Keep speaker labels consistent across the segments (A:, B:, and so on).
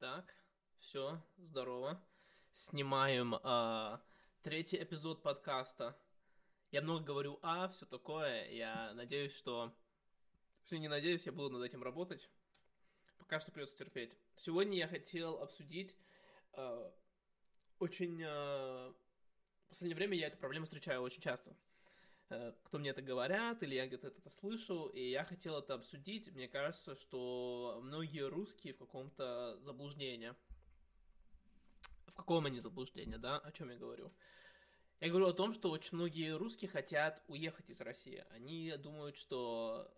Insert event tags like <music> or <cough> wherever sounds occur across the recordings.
A: Так, все, здорово. Снимаем а, третий эпизод подкаста. Я много говорю а, все такое. Я надеюсь, что... Все не надеюсь, я буду над этим работать. Пока что придется терпеть. Сегодня я хотел обсудить а, очень... А, в последнее время я эту проблему встречаю очень часто э, кто мне это говорят, или я где-то это слышал, и я хотел это обсудить. Мне кажется, что многие русские в каком-то заблуждении. В каком они заблуждении, да? О чем я говорю? Я говорю о том, что очень многие русские хотят уехать из России. Они думают, что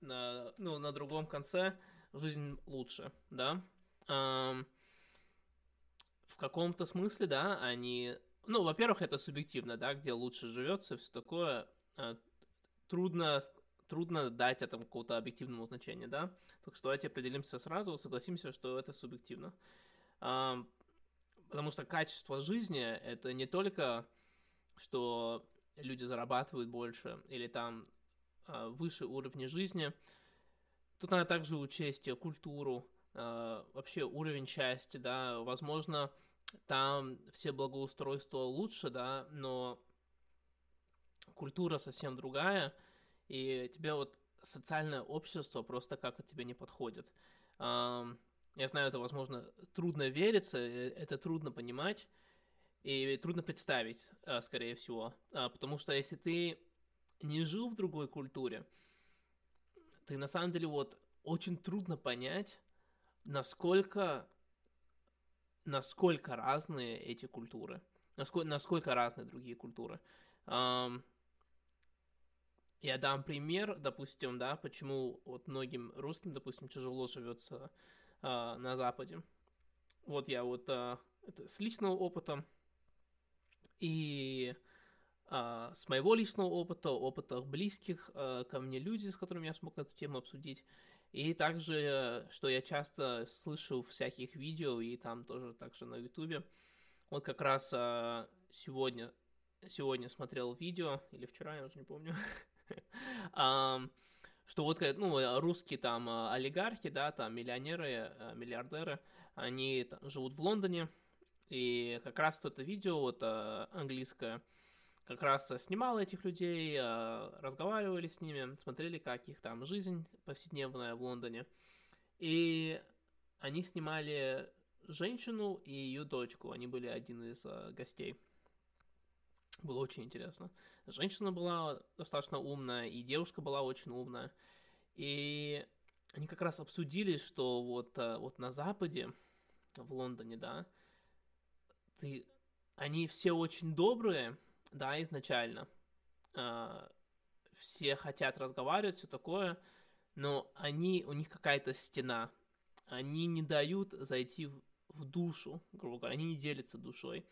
A: на, ну, на другом конце жизнь лучше, да? В каком-то смысле, да, они ну, во-первых, это субъективно, да, где лучше живется, все такое. Э, трудно, трудно дать этому какого-то объективного значения, да. Так что давайте определимся сразу, согласимся, что это субъективно. Потому что качество жизни это не только, что люди зарабатывают больше или там а, выше уровня жизни. Тут надо также учесть культуру, а, вообще уровень счастья, да, возможно, там все благоустройства лучше, да, но культура совсем другая, и тебе вот социальное общество просто как-то тебе не подходит. Я знаю, это, возможно, трудно вериться, э, это трудно понимать, и трудно представить, а, скорее всего. А, потому что если ты не жил в другой культуре, ты на самом деле вот очень трудно понять, насколько насколько разные эти культуры, насколько, насколько разные другие культуры. Я дам пример, допустим, да, почему вот многим русским, допустим, тяжело живется uh, на Западе. Вот я вот uh, это с личного опыта и uh, с моего личного опыта, опыта близких uh, ко мне людей, с которыми я смог на эту тему обсудить. И также, что я часто слышу в всяких видео, и там тоже также на ютубе. Вот как раз сегодня, сегодня смотрел видео, или вчера, я уже не помню, <laughs> <laughs> что вот, ну, русские там а, олигархи, да, там миллионеры, а, миллиардеры, они живут в Лондоне, и как раз то это видео, вот английское, как раз снимал этих людей, а, разговаривали с ними, смотрели, как их там жизнь повседневная в Лондоне. И они снимали женщину и ее дочку. Они были один из а, гостей. Было очень интересно. Женщина была достаточно умная, и девушка была очень умная. И они как раз обсудили, что вот, а, вот на Западе, в Лондоне, да, ты, они все очень добрые, да, изначально. Э, все хотят разговаривать, все такое, но они, у них какая-то стена. Они не дают зайти в, в душу, грубо говоря, они не делятся душой.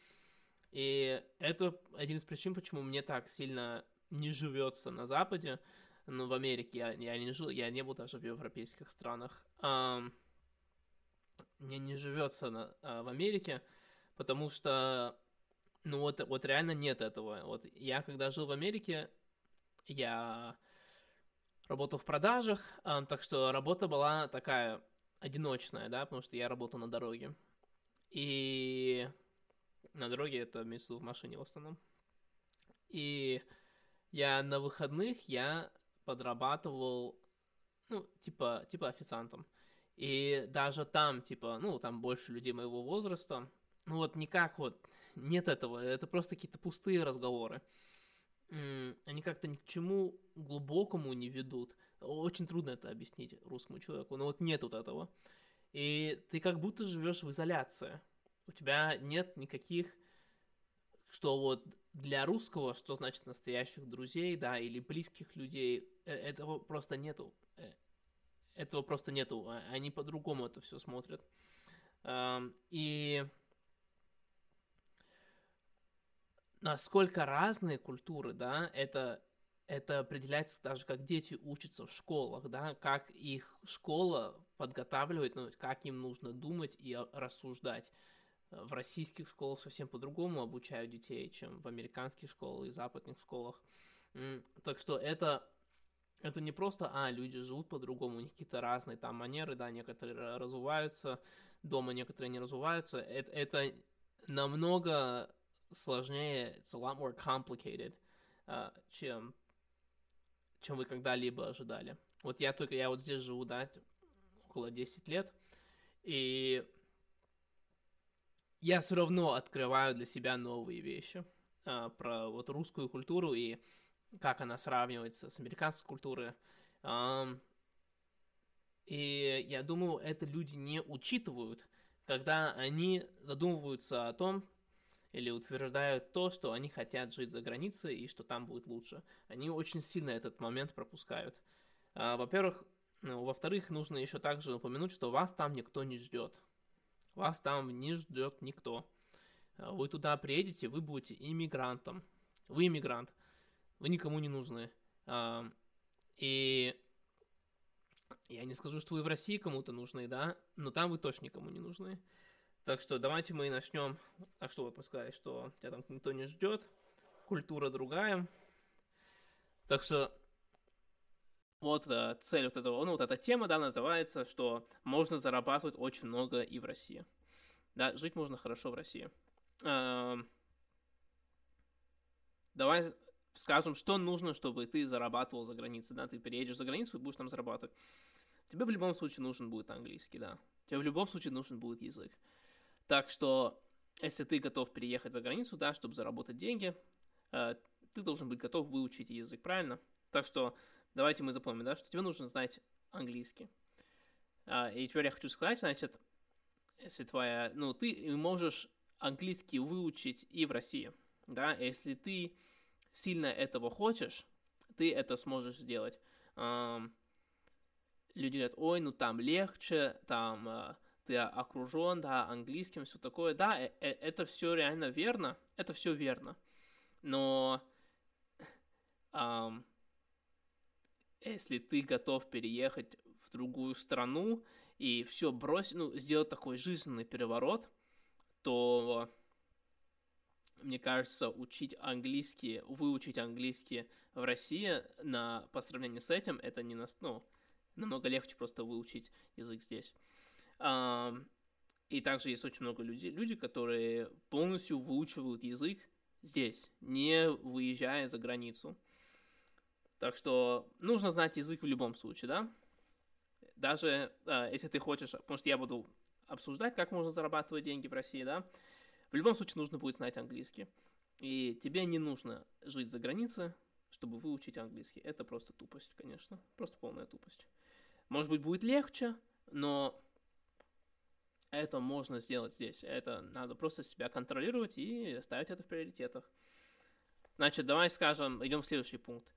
A: И это один из причин, почему мне так сильно не живется на Западе. Ну, в Америке я, я не жил, я не был даже в европейских странах. А, мне не живется на, а, в Америке, потому что ну вот, вот реально нет этого. Вот я когда жил в Америке, я работал в продажах, э, так что работа была такая одиночная, да, потому что я работал на дороге. И на дороге это месяц в машине в основном. И я на выходных я подрабатывал, ну, типа, типа официантом. И даже там, типа, ну, там больше людей моего возраста, ну вот никак вот нет этого, это просто какие-то пустые разговоры. Они как-то ни к чему глубокому не ведут. Очень трудно это объяснить русскому человеку, но вот нет вот этого. И ты как будто живешь в изоляции. У тебя нет никаких, что вот для русского, что значит настоящих друзей, да, или близких людей, э, этого просто нету. Э, этого просто нету. А, они по-другому это все смотрят. И насколько разные культуры, да, это, это определяется даже, как дети учатся в школах, да, как их школа подготавливает, ну, как им нужно думать и рассуждать. В российских школах совсем по-другому обучают детей, чем в американских школах и западных школах. Так что это, это не просто, а, люди живут по-другому, у них какие-то разные там манеры, да, некоторые развиваются дома некоторые не развиваются. Это, это намного сложнее, it's a lot more complicated, uh, чем, чем вы когда-либо ожидали. Вот я только, я вот здесь живу, да, около 10 лет, и я все равно открываю для себя новые вещи uh, про вот русскую культуру и как она сравнивается с американской культурой. Um, и я думаю, это люди не учитывают, когда они задумываются о том, или утверждают то, что они хотят жить за границей и что там будет лучше. Они очень сильно этот момент пропускают. А, во-первых, ну, во-вторых, нужно еще также упомянуть, что вас там никто не ждет. Вас там не ждет никто. А, вы туда приедете, вы будете иммигрантом. Вы иммигрант. Вы никому не нужны. А, и я не скажу, что вы в России кому-то нужны, да, но там вы точно никому не нужны. Так что давайте мы начнем. Так что вы сказали, что тебя там никто не ждет, культура другая. Так что вот э, цель вот этого, ну вот эта тема, да, называется, что можно зарабатывать очень много и в России. Да, жить можно хорошо в России. Э, давай скажем, что нужно, чтобы ты зарабатывал за границей, да, ты переедешь за границу и будешь там зарабатывать. Тебе в любом случае нужен будет английский, да. Тебе в любом случае нужен будет язык. Так что, если ты готов переехать за границу, да, чтобы заработать деньги, э, ты должен быть готов выучить язык, правильно? Так что давайте мы запомним, да, что тебе нужно знать английский. А, и теперь я хочу сказать, значит, если твоя, ну, ты можешь английский выучить и в России, да, если ты сильно этого хочешь, ты это сможешь сделать. Люди говорят, ой, ну там легче, там э, ты окружен, да, английским, все такое. Да, э, э, это все реально верно, это все верно. Но эм, если ты готов переехать в другую страну и все бросить, ну, сделать такой жизненный переворот, то мне кажется, учить английский, выучить английский в России на, по сравнению с этим, это не на, ну, намного легче просто выучить язык здесь. И также есть очень много людей, люди, которые полностью выучивают язык здесь, не выезжая за границу. Так что нужно знать язык в любом случае, да? Даже э, если ты хочешь, потому что я буду обсуждать, как можно зарабатывать деньги в России, да? В любом случае нужно будет знать английский. И тебе не нужно жить за границей, чтобы выучить английский. Это просто тупость, конечно. Просто полная тупость. Может быть, будет легче, но это можно сделать здесь. Это надо просто себя контролировать и ставить это в приоритетах. Значит, давай скажем, идем в следующий пункт.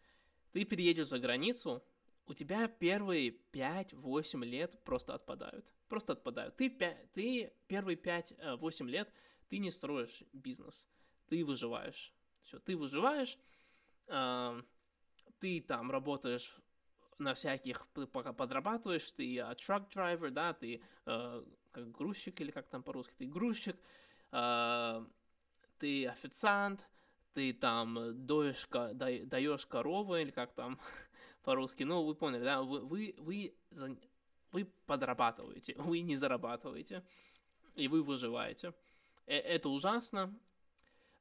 A: Ты переедешь за границу, у тебя первые 5-8 лет просто отпадают. Просто отпадают. Ты, 5, ты первые 5-8 лет ты не строишь бизнес. Ты выживаешь. Все, ты выживаешь, э, ты там работаешь на всяких, пока подрабатываешь, ты uh, truck driver, да, ты uh, как грузчик или как там по-русски, ты грузчик, ты официант, ты там доешь, да, даешь корову или как там <laughs> по-русски, ну, вы поняли, да, вы, вы, вы, вы подрабатываете, <laughs> вы не зарабатываете, и вы выживаете. Э, это ужасно.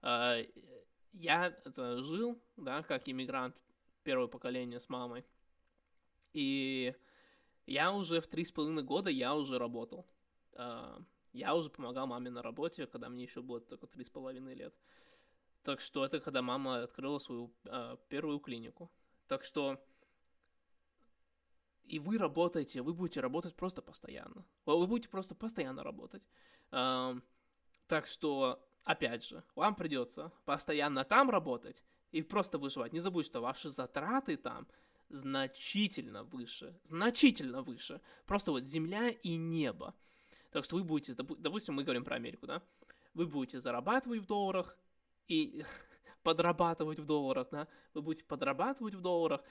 A: Я это жил, да, как иммигрант первого поколения с мамой. И я уже в три с половиной года я уже работал. А, я уже помогал маме на работе, когда мне еще было только три с половиной лет. Так что это когда мама открыла свою а, первую клинику. Так что и вы работаете, вы будете работать просто постоянно. Вы будете просто постоянно работать. А, так что, опять же, вам придется постоянно там работать и просто выживать. Не забудьте, что ваши затраты там – значительно выше, значительно выше. Просто вот земля и небо. Так что вы будете, допустим, мы говорим про Америку, да? Вы будете зарабатывать в долларах и <laughs> подрабатывать в долларах, да? Вы будете подрабатывать в долларах,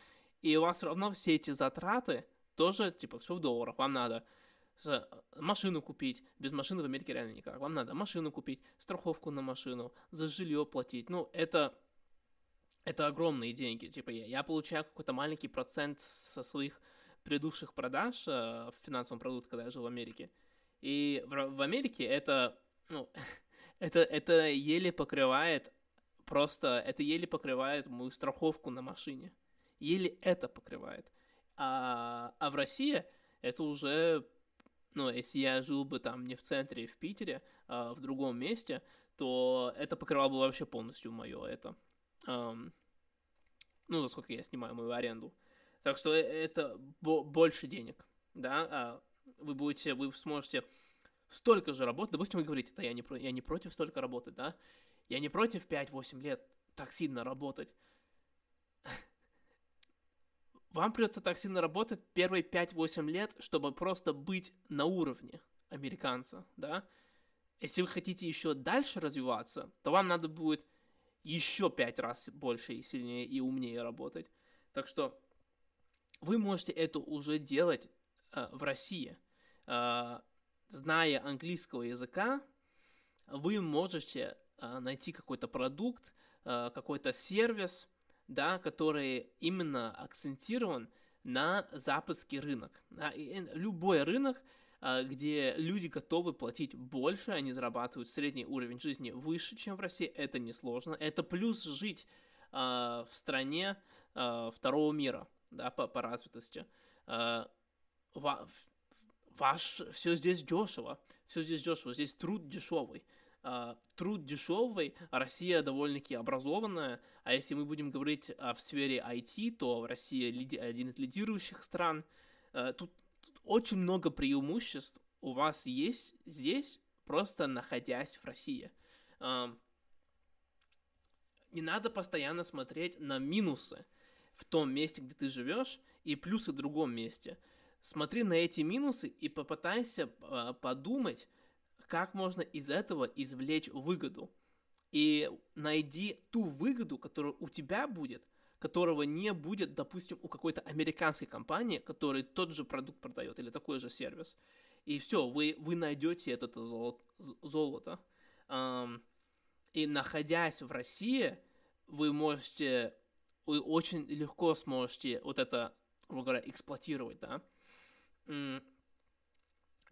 A: и у вас все равно все эти затраты тоже, типа, все в долларах. Вам надо машину купить. Без машины в Америке реально никак. Вам надо машину купить, страховку на машину, за жилье платить. Ну, это это огромные деньги. Типа я, я получаю какой-то маленький процент со своих предыдущих продаж э, в финансовом продукте, когда я жил в Америке. И в, в Америке это, ну, <laughs> это, это еле покрывает просто, это еле покрывает мою страховку на машине. Еле это покрывает. А, а в России это уже, ну, если я жил бы там не в центре, в Питере, а в другом месте, то это покрывало бы вообще полностью мое это. Um, ну, за сколько я снимаю мою аренду. Так что это больше денег, да, а вы будете, вы сможете столько же работать, допустим, вы говорите, да, я не, я не против столько работать, да, я не против 5-8 лет так сильно работать. <laughs> Вам придется так сильно работать первые 5-8 лет, чтобы просто быть на уровне американца, да. Если вы хотите еще дальше развиваться, то вам надо будет еще 5 раз больше и сильнее и умнее работать. Так что вы можете это уже делать э, в России. Э, зная английского языка, вы можете э, найти какой-то продукт, э, какой-то сервис, да, который именно акцентирован на западский рынок. Да, и любой рынок, э, где люди готовы платить больше, они зарабатывают средний уровень жизни выше, чем в России, это несложно. Это плюс жить э, в стране э, второго мира, да, по, по развитости. Э, ваш, все здесь дешево, все здесь дешево, здесь труд дешевый. Uh, труд дешевый, Россия довольно-таки образованная, а если мы будем говорить uh, в сфере IT, то Россия лиди- один из лидирующих стран. Uh, тут, тут очень много преимуществ у вас есть здесь, просто находясь в России. Не надо постоянно смотреть на минусы в том месте, где ты живешь, и плюсы в другом месте смотри на эти минусы и попытайся э, подумать, как можно из этого извлечь выгоду. И найди ту выгоду, которая у тебя будет, которого не будет, допустим, у какой-то американской компании, которая тот же продукт продает или такой же сервис. И все, вы, вы найдете это золото. И находясь в России, вы можете, вы очень легко сможете вот это, грубо говоря, эксплуатировать, да.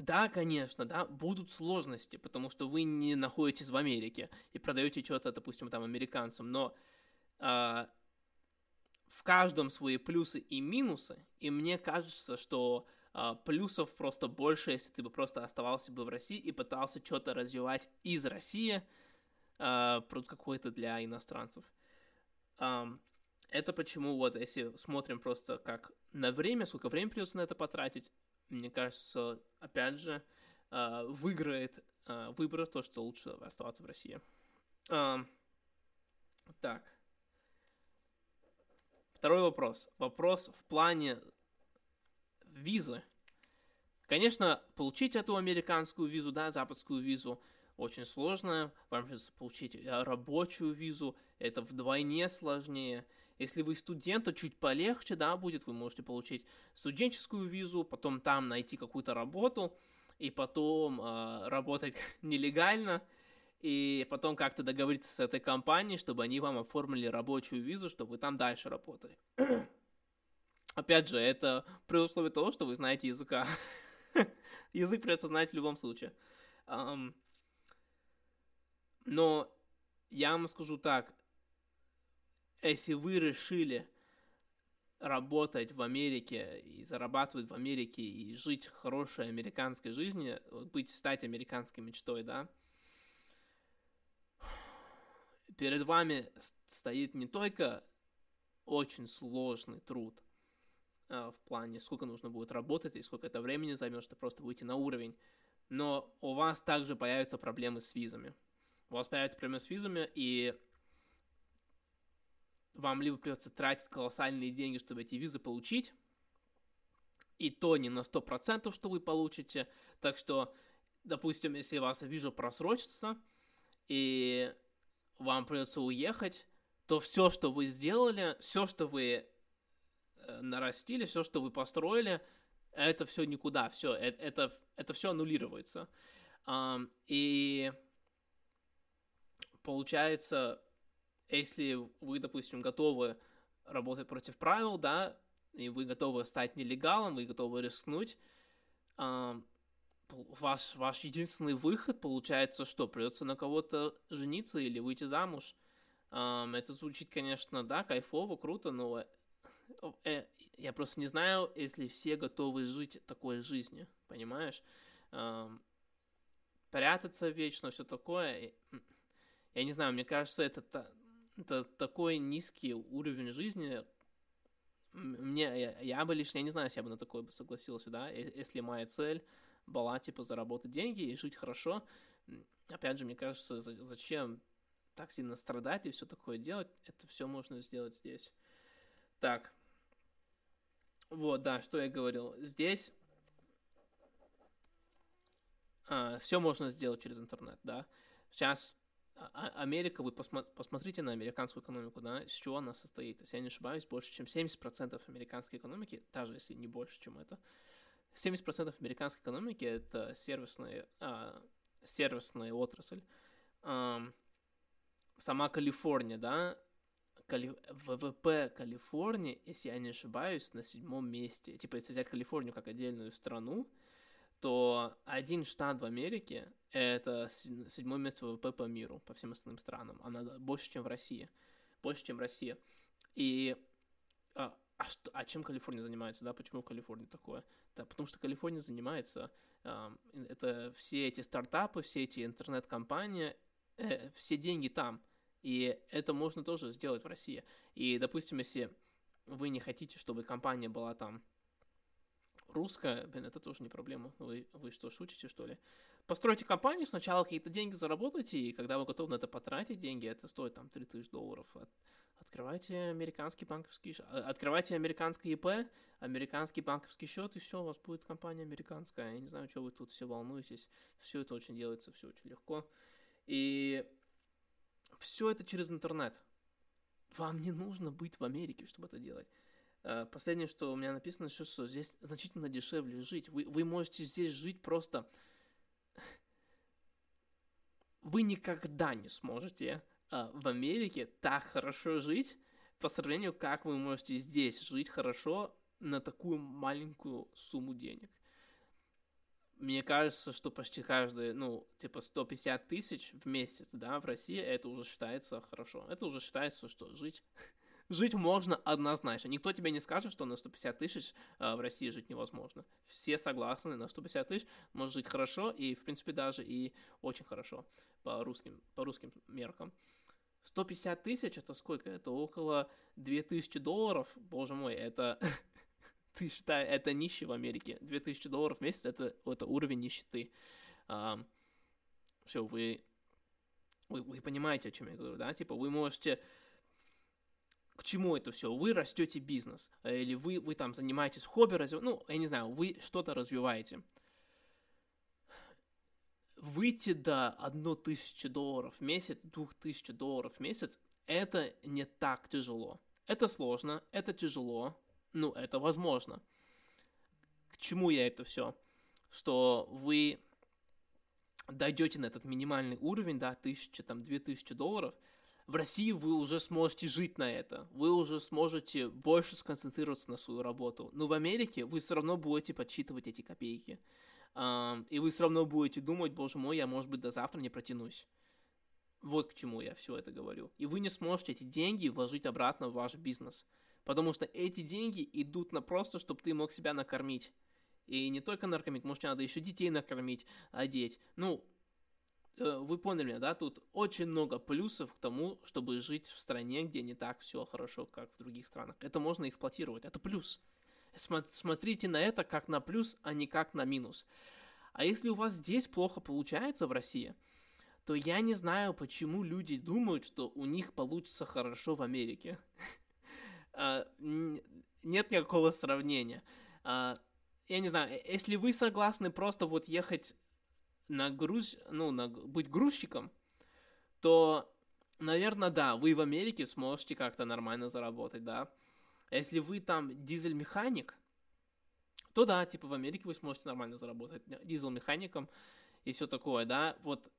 A: Да, конечно, да, будут сложности, потому что вы не находитесь в Америке и продаете что-то, допустим, там американцам, но э, в каждом свои плюсы и минусы, и мне кажется, что э, плюсов просто больше, если ты бы просто оставался бы в России и пытался что-то развивать из России, э, какой-то для иностранцев. Э, это почему вот, если смотрим просто как на время, сколько времени придется на это потратить, мне кажется, опять же, а, выиграет а, выбор то, что лучше оставаться в России. Так. Второй вопрос. Вопрос в плане визы. Конечно, получить эту американскую визу, да, западскую визу, очень сложно. Вам придется получить рабочую визу, это вдвойне сложнее. Если вы студент, то чуть полегче, да, будет. Вы можете получить студенческую визу, потом там найти какую-то работу, и потом э, работать <laughs> нелегально, и потом как-то договориться с этой компанией, чтобы они вам оформили рабочую визу, чтобы вы там дальше работали. <clears throat> Опять же, это при условии того, что вы знаете языка. <laughs> Язык придется знать в любом случае. но я вам скажу так, если вы решили работать в Америке и зарабатывать в Америке и жить хорошей американской жизнью, быть, стать американской мечтой, да, перед вами стоит не только очень сложный труд а, в плане, сколько нужно будет работать и сколько это времени займет, чтобы просто выйти на уровень, но у вас также появятся проблемы с визами. У вас появятся проблемы с визами, и вам либо придется тратить колоссальные деньги, чтобы эти визы получить, и то не на 100%, что вы получите. Так что, допустим, если вас виза просрочится, и вам придется уехать, то все, что вы сделали, все, что вы э, нарастили, все, что вы построили, это все никуда, все, это, это, это все аннулируется. И получается, если вы, допустим, готовы работать против правил, да, и вы готовы стать нелегалом, вы готовы рискнуть, то ваш, ваш единственный выход получается, что придется на кого-то жениться или выйти замуж. Um, это звучит, конечно, да, кайфово, круто, но э, я просто не знаю, если все готовы жить такой жизнью, понимаешь? Um, прятаться вечно, все такое. Я не знаю, мне кажется, это, это такой низкий уровень жизни. Мне, я, я бы лишь, я не знаю, если я бы на такое бы согласился, да, если моя цель была, типа, заработать деньги и жить хорошо. Опять же, мне кажется, зачем так сильно страдать и все такое делать? Это все можно сделать здесь. Так. Вот, да, что я говорил. Здесь а, все можно сделать через интернет, да. Сейчас Америка, вы посмотрите на американскую экономику, да, с чего она состоит. Если я не ошибаюсь, больше чем 70% американской экономики, даже если не больше, чем это, 70% американской экономики это сервисная, а, сервисная отрасль. А, сама Калифорния, да, Кали... ВВП Калифорнии, если я не ошибаюсь, на седьмом месте. Типа, если взять Калифорнию как отдельную страну, то один штат в Америке — это седьмое место ВВП по миру, по всем остальным странам. Она больше, чем в России. Больше, чем Россия. И а, а, что, а чем Калифорния занимается, да, почему в Калифорнии такое? Да, потому что Калифорния занимается, э, это все эти стартапы, все эти интернет-компании, э, все деньги там, и это можно тоже сделать в России. И, допустим, если вы не хотите, чтобы компания была там русская, блин, это тоже не проблема. Вы, вы что, шутите, что ли? Постройте компанию, сначала какие-то деньги заработайте, и когда вы готовы на это потратить деньги, это стоит там 3000 долларов. Открывайте американский банковский а, открывайте американский ИП, американский банковский счет, и все, у вас будет компания американская. Я не знаю, что вы тут все волнуетесь. Все это очень делается, все очень легко. И все это через интернет. Вам не нужно быть в Америке, чтобы это делать. А, последнее, что у меня написано, что здесь значительно дешевле жить. Вы, вы можете здесь жить просто... Вы никогда не сможете а, в Америке так хорошо жить по сравнению, как вы можете здесь жить хорошо на такую маленькую сумму денег. Мне кажется, что почти каждый, ну, типа 150 тысяч в месяц, да, в России это уже считается хорошо. Это уже считается, что жить жить можно однозначно. Никто тебе не скажет, что на 150 тысяч э, в России жить невозможно. Все согласны, на 150 тысяч можно жить хорошо и, в принципе, даже и очень хорошо по русским, по русским меркам. 150 тысяч это сколько? Это около 2000 долларов. Боже мой, это... <laughs> Ты считай, это нищий в Америке. 2000 долларов в месяц это, это уровень нищеты. А, все, вы, вы, вы понимаете, о чем я говорю, да? Типа, вы можете к чему это все? Вы растете бизнес, или вы, вы там занимаетесь хобби, развив... ну, я не знаю, вы что-то развиваете выйти до 1000 долларов в месяц, 2000 долларов в месяц, это не так тяжело. Это сложно, это тяжело, ну, это возможно. К чему я это все? Что вы дойдете на этот минимальный уровень, да, 1000, там, 2000 долларов, в России вы уже сможете жить на это, вы уже сможете больше сконцентрироваться на свою работу. Но в Америке вы все равно будете подсчитывать эти копейки и вы все равно будете думать, боже мой, я, может быть, до завтра не протянусь. Вот к чему я все это говорю. И вы не сможете эти деньги вложить обратно в ваш бизнес. Потому что эти деньги идут на просто, чтобы ты мог себя накормить. И не только накормить, может, надо еще детей накормить, одеть. Ну, вы поняли да? Тут очень много плюсов к тому, чтобы жить в стране, где не так все хорошо, как в других странах. Это можно эксплуатировать, это плюс смотрите на это как на плюс, а не как на минус. А если у вас здесь плохо получается в России, то я не знаю, почему люди думают, что у них получится хорошо в Америке. <laughs> А, нет никакого сравнения. А, я не знаю, э, если вы согласны просто вот ехать на груз, ну, на, быть грузчиком, то, наверное, да, вы в Америке сможете как-то нормально заработать, да. Если вы там дизель-механик, то да, типа в Америке вы сможете нормально заработать дизель-механиком и все такое, да, вот.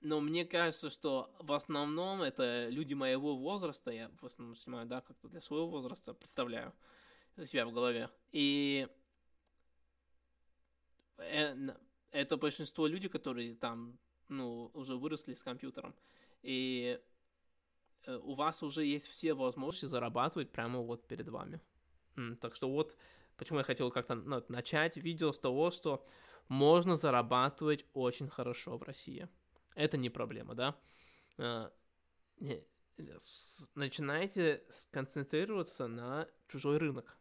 A: Но мне кажется, что в основном это люди моего возраста, я в основном снимаю, да, как-то для своего возраста представляю себя в голове. И э, это большинство людей, которые там, ну, уже выросли с компьютером. И э, у вас уже есть все возможности зарабатывать прямо вот перед вами. Так что вот почему я хотел как-то ну, начать видео с того, что можно зарабатывать очень хорошо в России. Это не проблема, да? Э, начинайте сконцентрироваться на чужой рынок.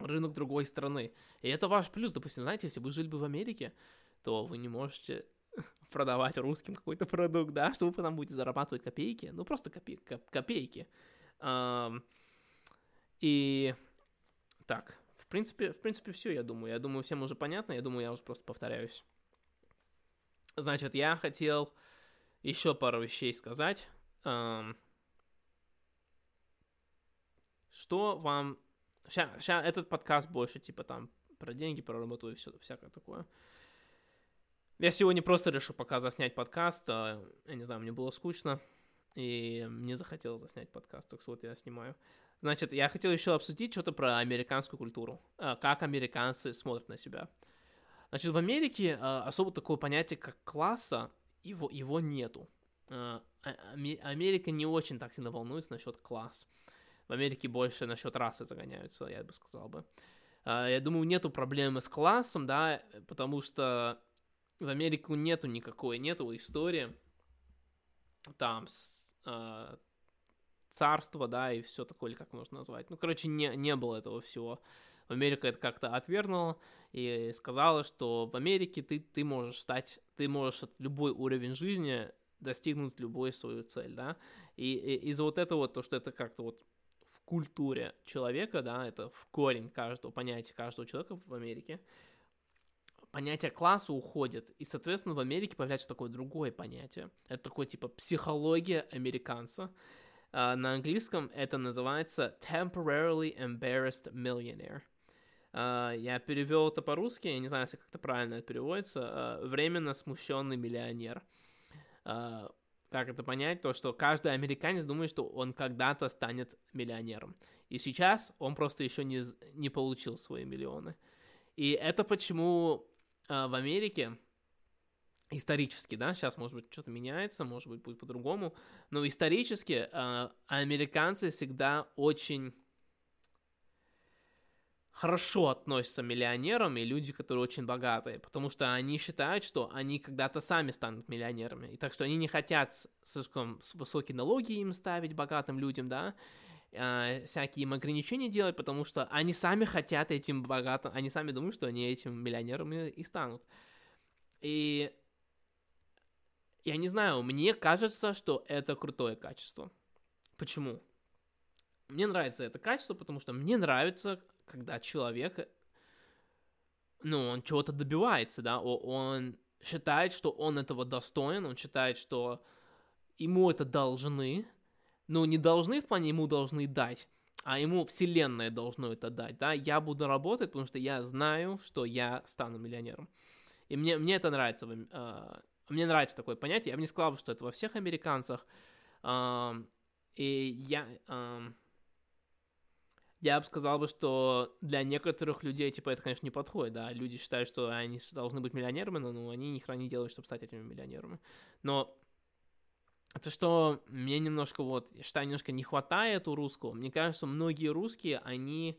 A: Рынок другой страны. И это ваш плюс. Допустим, знаете, если вы жили бы в Америке, то вы не можете <laughs> продавать русским какой-то продукт, да, что вы потом будете зарабатывать копейки, ну просто копе копейки. И так, в принципе, в принципе, все, я думаю. Я думаю, всем уже понятно, я думаю, я уже просто повторяюсь. Значит, я хотел еще пару вещей сказать. Что вам... Сейчас этот подкаст больше, типа, там, про деньги, про работу и все всякое такое. Я сегодня просто решил пока заснять подкаст. А, я не знаю, мне было скучно, и мне захотелось заснять подкаст, так что вот я снимаю. Значит, я хотел еще обсудить что-то про американскую культуру, а, как американцы смотрят на себя. Значит, в Америке а, особо такое понятие, как класса, его, его нету. Америка не очень так сильно волнуется насчет класс. В Америке больше насчет расы загоняются, я бы сказал бы. Я думаю, нету проблемы с классом, да, потому что в Америку нету никакой, нету истории там с, э, царства, да, и все такое, как можно назвать. Ну, короче, не, не было этого всего. Америка это как-то отвергнула и сказала, что в Америке ты, ты можешь стать, ты можешь любой уровень жизни достигнуть любую свою цель, да, и, и из-за вот этого, то, что это как-то вот культуре человека, да, это в корень каждого понятия каждого человека в Америке, понятие класса уходит, и, соответственно, в Америке появляется такое другое понятие. Это такое типа психология американца. Uh, на английском это называется temporarily embarrassed millionaire. Uh, я перевел это по-русски, я не знаю, если как-то правильно это переводится. Uh, временно смущенный миллионер. Как это понять? То, что каждый американец думает, что он когда-то станет миллионером. И сейчас он просто еще не, не получил свои миллионы. И это почему а, в Америке исторически, да, сейчас, может быть, что-то меняется, может быть, будет по-другому, но исторически э, американцы всегда очень хорошо относятся к миллионерам и люди, которые очень богатые, потому что они считают, что они когда-то сами станут миллионерами, и так что они не хотят слишком высокие налоги им ставить богатым людям, да, э, всякие им ограничения делать, потому что они сами хотят этим богатым, они сами думают, что они этим миллионерами и станут. И я не знаю, мне кажется, что это крутое качество. Почему? Мне нравится это качество, потому что мне нравится, когда человек, ну, он чего-то добивается, да, он считает, что он этого достоин, он считает, что ему это должны, ну, не должны в плане ему должны дать, а ему вселенная должно это дать, да, я буду работать, потому что я знаю, что я стану миллионером. И мне, мне это нравится, э, мне нравится такое понятие, я бы не сказал, что это во всех американцах, э, и я, э, я бы сказал бы, что для некоторых людей, типа, это, конечно, не подходит, да, люди считают, что они должны быть миллионерами, но ну, они ни хрена не делают, чтобы стать этими миллионерами. Но это что мне немножко вот, считаю, немножко не хватает у русского. Мне кажется, многие русские, они,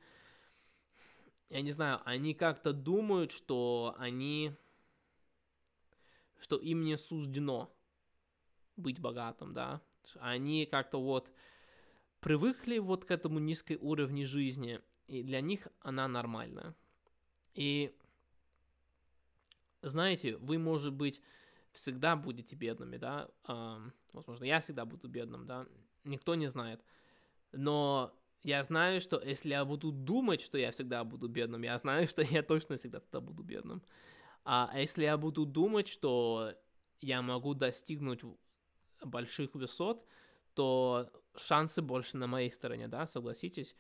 A: я не знаю, они как-то думают, что они, что им не суждено быть богатым, да. Они как-то вот привыкли вот к этому низкой уровню жизни, и для них она нормальная. И знаете, вы, может быть, всегда будете бедными, да, эм, возможно, я всегда буду бедным, да, никто не знает, но я знаю, что если я буду думать, что я всегда буду бедным, я знаю, что я точно всегда тогда буду бедным. А если я буду думать, что я могу достигнуть больших высот, то шансы больше на моей стороне, да, согласитесь.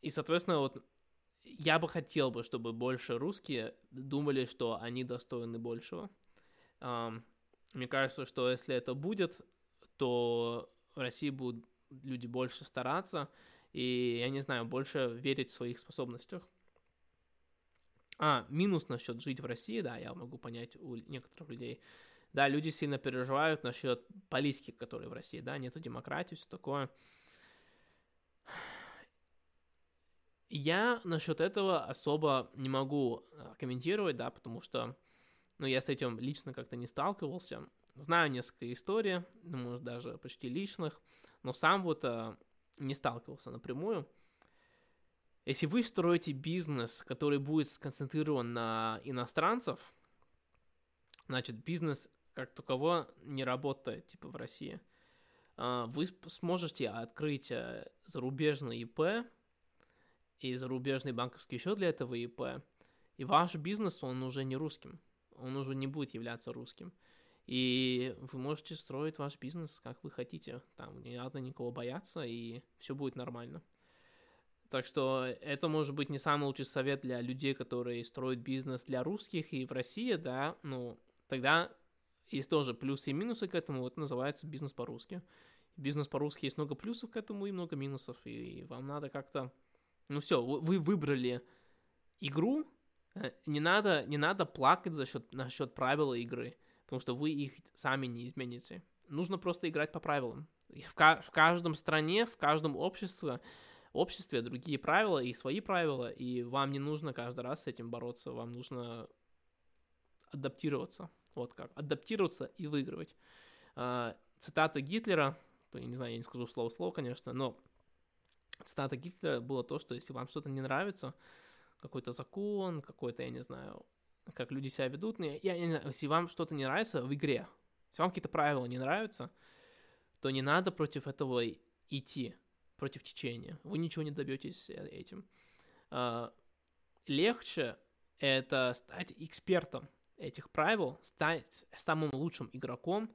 A: И, соответственно, вот я бы хотел бы, чтобы больше русские думали, что они достойны большего. Мне кажется, что если это будет, то в России будут люди больше стараться и, я не знаю, больше верить в своих способностях. А, минус насчет жить в России, да, я могу понять у некоторых людей. Да, люди сильно переживают насчет политики, которые в России, да, нету демократии, все такое. Я насчет этого особо не могу а, комментировать, да, потому что, ну, я с этим лично как-то не сталкивался. Знаю несколько историй, ну, может, даже почти личных, но сам вот а, не сталкивался напрямую. Если вы строите бизнес, который будет сконцентрирован на иностранцев, значит, бизнес как таково не работает, типа, в России. А, вы сможете открыть э, зарубежный ИП, и зарубежный банковский счет для этого ИП, и ваш бизнес, он уже не русским, он уже не будет являться русским. И вы можете строить ваш бизнес, как вы хотите. Там не надо никого бояться, и все будет нормально. Так что это может быть не самый лучший совет для людей, которые строят бизнес для русских и в России, да, ну, тогда есть тоже плюсы и минусы к этому, это называется бизнес по-русски. Бизнес по-русски есть много плюсов к этому и много минусов, и вам надо как-то ну все, вы выбрали игру, э, не надо, не надо плакать за счет, насчет правила игры, потому что вы их сами не измените. Нужно просто играть по правилам. В, в каждом стране, в каждом обществе, обществе другие правила и свои правила, и вам не нужно каждый раз с этим бороться, вам нужно адаптироваться. Вот как. Адаптироваться и выигрывать. А, цитата Гитлера, то я не знаю, я не скажу слово слово, конечно, но цитата Гитлера было то, что если вам что-то не нравится, какой-то закон, какой-то, я не знаю, как люди себя ведут, я, я, не знаю, если вам что-то не нравится в игре, если вам какие-то правила не нравятся, то не надо против этого идти, против течения. Вы ничего не добьетесь э, этим. А, легче это стать экспертом этих правил, стать самым лучшим игроком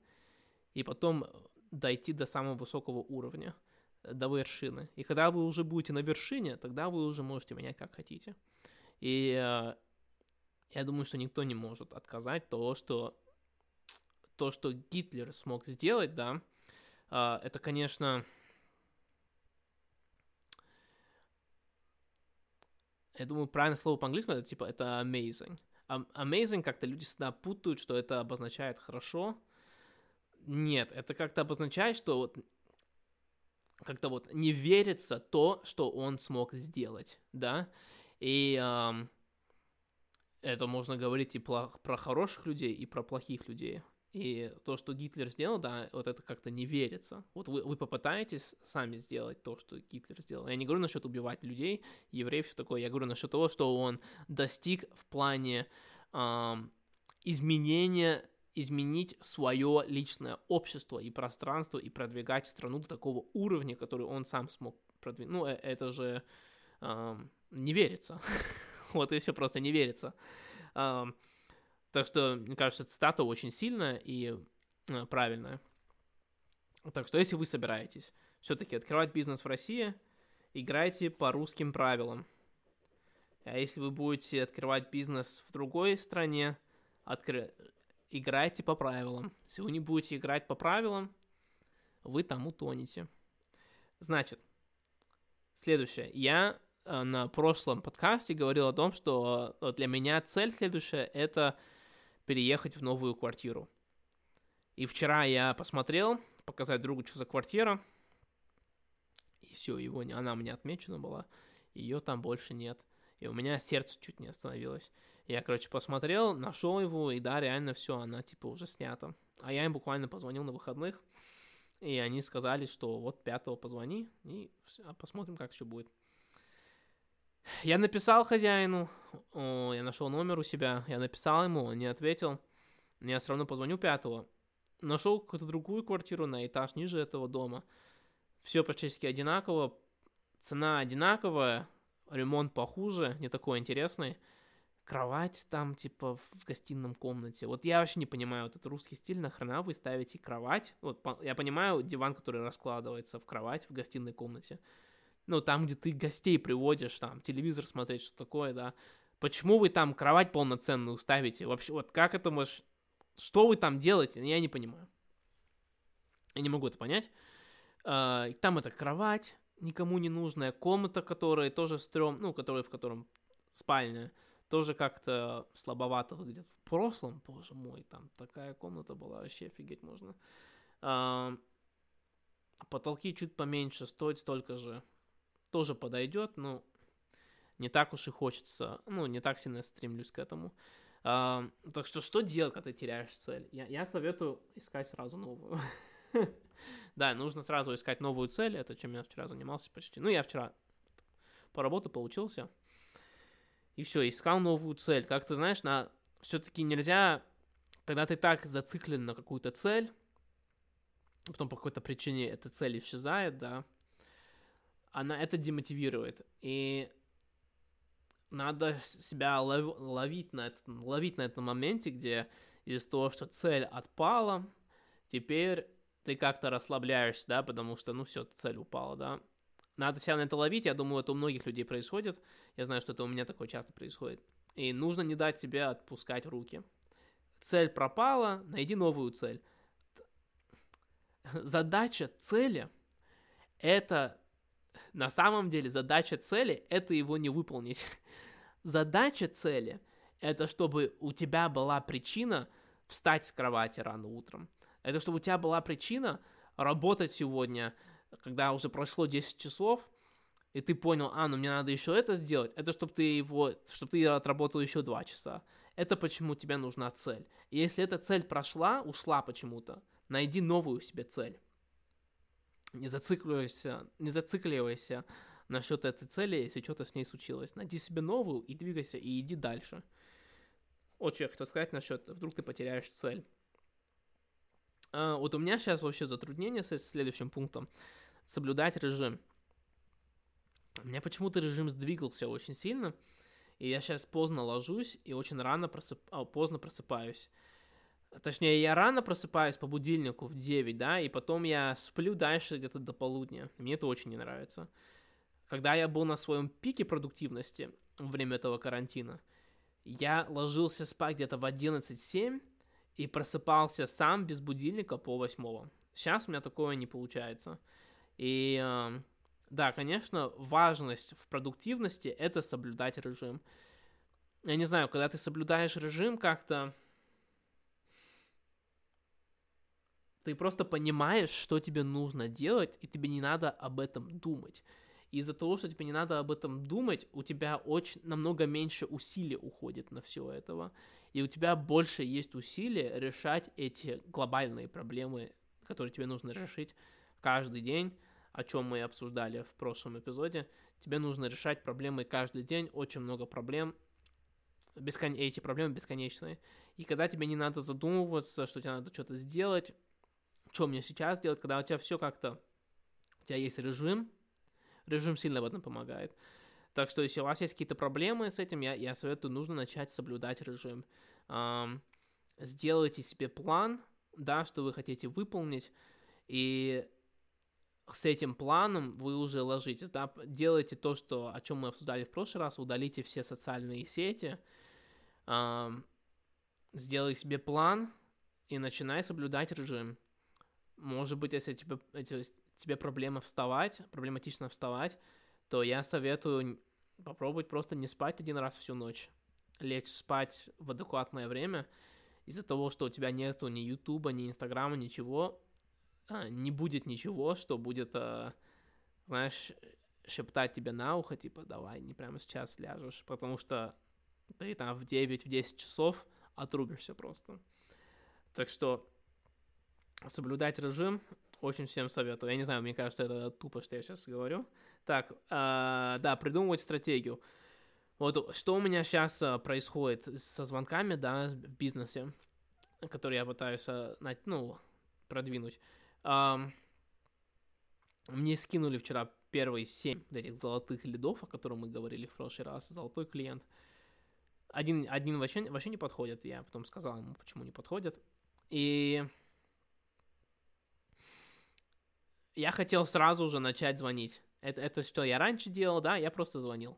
A: и потом дойти до самого высокого уровня до вершины. И когда вы уже будете на вершине, тогда вы уже можете менять как хотите. И э, я думаю, что никто не может отказать то, что то, что Гитлер смог сделать, да, э, это, конечно, я думаю, правильное слово по-английски это типа это amazing. Amazing как-то люди всегда путают, что это обозначает хорошо. Нет, это как-то обозначает, что вот как-то вот не верится то, что он смог сделать, да, и эм, это можно говорить и про, хороших людей, и про плохих людей. И то, что Гитлер сделал, да, вот это как-то не верится. Вот вы, вы попытаетесь сами сделать то, что Гитлер сделал. Я не говорю насчет убивать людей, евреев, все такое. Я говорю насчет того, что он достиг в плане эм, изменения изменить свое личное общество и пространство и продвигать страну до такого уровня, который он сам смог продвинуть. Ну, э, это же э, не верится. <laughs> вот и все просто не верится. Э, так что, мне кажется, цитата очень сильная и э, правильная. Так что, если вы собираетесь все-таки открывать бизнес в России, играйте по русским правилам. А если вы будете открывать бизнес в другой стране, откры играйте по правилам. Если вы не будете играть по правилам, вы там утонете. Значит, следующее. Я э, на прошлом подкасте говорил о том, что э, для меня цель следующая — это переехать в новую квартиру. И вчера я посмотрел, показать другу, что за квартира. И все, его, она меня отмечена была. Ее там больше нет. И у меня сердце чуть не остановилось. Я, короче, посмотрел, нашел его, и да, реально все, она типа уже снята. А я им буквально позвонил на выходных, и они сказали, что вот пятого позвони, и все, а посмотрим, как все будет. Я написал хозяину, я нашел номер у себя, я написал ему, он не ответил. Я все равно позвоню пятого. Нашел какую-то другую квартиру на этаж ниже этого дома. Все практически одинаково, цена одинаковая, ремонт похуже, не такой интересный кровать там, типа, в гостином комнате. Вот я вообще не понимаю, вот этот русский стиль, нахрена вы ставите кровать? Вот я понимаю диван, который раскладывается в кровать в гостиной комнате. Ну, там, где ты гостей приводишь, там, телевизор смотреть, что такое, да. Почему вы там кровать полноценную ставите? Вообще, вот как это может... Что вы там делаете? Я не понимаю. Я не могу это понять. А, там это кровать, никому не нужная комната, которая тоже стрём, ну, которая в котором спальня тоже как-то слабовато выглядит. В прошлом, боже мой, там такая комната была, вообще офигеть можно. А, потолки чуть поменьше, стоит столько же. Тоже подойдет, но не так уж и хочется, ну, не так сильно стремлюсь к этому. А, так что что делать, когда ты теряешь цель? Я, я советую искать сразу новую. <laughs> да, нужно сразу искать новую цель, это чем я вчера занимался почти. Ну, я вчера по работе получился. И все, искал новую цель. Как ты знаешь, на все-таки нельзя, когда ты так зациклен на какую-то цель, потом по какой-то причине эта цель исчезает, да, она это демотивирует. И надо себя лов, ловить, на этом, ловить на этом моменте, где из-за того, что цель отпала, теперь ты как-то расслабляешься, да, потому что, ну, все, цель упала, да. Надо себя на это ловить, я думаю, это у многих людей происходит. Я знаю, что это у меня такое часто происходит. И нужно не дать себе отпускать руки. Цель пропала, найди новую цель. <laughs> Задача цели – это на самом деле задача цели – это его не выполнить. <laughs> Задача цели – это чтобы у тебя была причина встать с кровати рано утром. Это чтобы у тебя была причина работать сегодня, когда уже прошло 10 часов, и ты понял, а, ну мне надо еще это сделать, это чтобы ты его, чтобы ты отработал еще 2 часа. Это почему тебе нужна цель. И если эта цель прошла, ушла почему-то, найди новую себе цель. Не зацикливайся, не зацикливайся насчет этой цели, если что-то с ней случилось. Найди себе новую и двигайся, и иди дальше. Я хотел сказать насчет, вдруг ты потеряешь цель. А, вот у меня сейчас вообще затруднение с следующим пунктом. Соблюдать режим. У меня почему-то режим сдвигался очень сильно, и я сейчас поздно ложусь и очень рано просып... а, поздно просыпаюсь. Точнее, я рано просыпаюсь по будильнику в 9, да, и потом я сплю дальше где-то до полудня. Мне это очень не нравится. Когда я был на своем пике продуктивности во время этого карантина, я ложился спать где-то в 11.07 и просыпался сам без будильника по 8. Сейчас у меня такое не получается. И э, да, конечно, важность в продуктивности — это соблюдать режим. Я не знаю, когда ты соблюдаешь режим как-то, Ты просто понимаешь, что тебе нужно делать, и тебе не надо об этом думать. И из-за того, что тебе не надо об этом думать, у тебя очень намного меньше усилий уходит на все этого. И у тебя больше есть усилия решать эти глобальные проблемы, которые тебе нужно решить каждый день, о чем мы обсуждали в прошлом эпизоде. Тебе нужно решать проблемы каждый день, очень много проблем, бескон... эти проблемы бесконечные. И когда тебе не надо задумываться, что тебе надо что-то сделать, что мне сейчас делать, когда у тебя все как-то, у тебя есть режим, режим сильно в этом помогает. Так что если у вас есть какие-то проблемы с этим, я, я советую, нужно начать соблюдать режим. Эм, сделайте себе план, да, что вы хотите выполнить, и с этим планом вы уже ложитесь, да, делайте то, что, о чем мы обсуждали в прошлый раз, удалите все социальные сети, эм, сделай себе план и начинай соблюдать режим. Может быть, если тебе, если тебе проблема вставать, проблематично вставать, то я советую попробовать просто не спать один раз всю ночь. Лечь спать в адекватное время. Из-за того, что у тебя нету ни Ютуба, ни Инстаграма, ничего, а, не будет ничего, что будет, а, знаешь, шептать тебе на ухо, типа, давай, не прямо сейчас ляжешь, потому что ты там в 9-10 часов отрубишься просто. Так что соблюдать режим очень всем советую. Я не знаю, мне кажется, это тупо, что я сейчас говорю. Так, э, да, придумывать стратегию. Вот что у меня сейчас э, происходит со звонками, да, в бизнесе, которые я пытаюсь, э, ну, продвинуть. Э, мне скинули вчера первые семь этих золотых лидов, о которых мы говорили в прошлый раз, золотой клиент. Один, один вообще, вообще не подходит, я потом сказал ему, почему не подходит. И я хотел сразу же начать звонить. Это, это что я раньше делал, да, я просто звонил.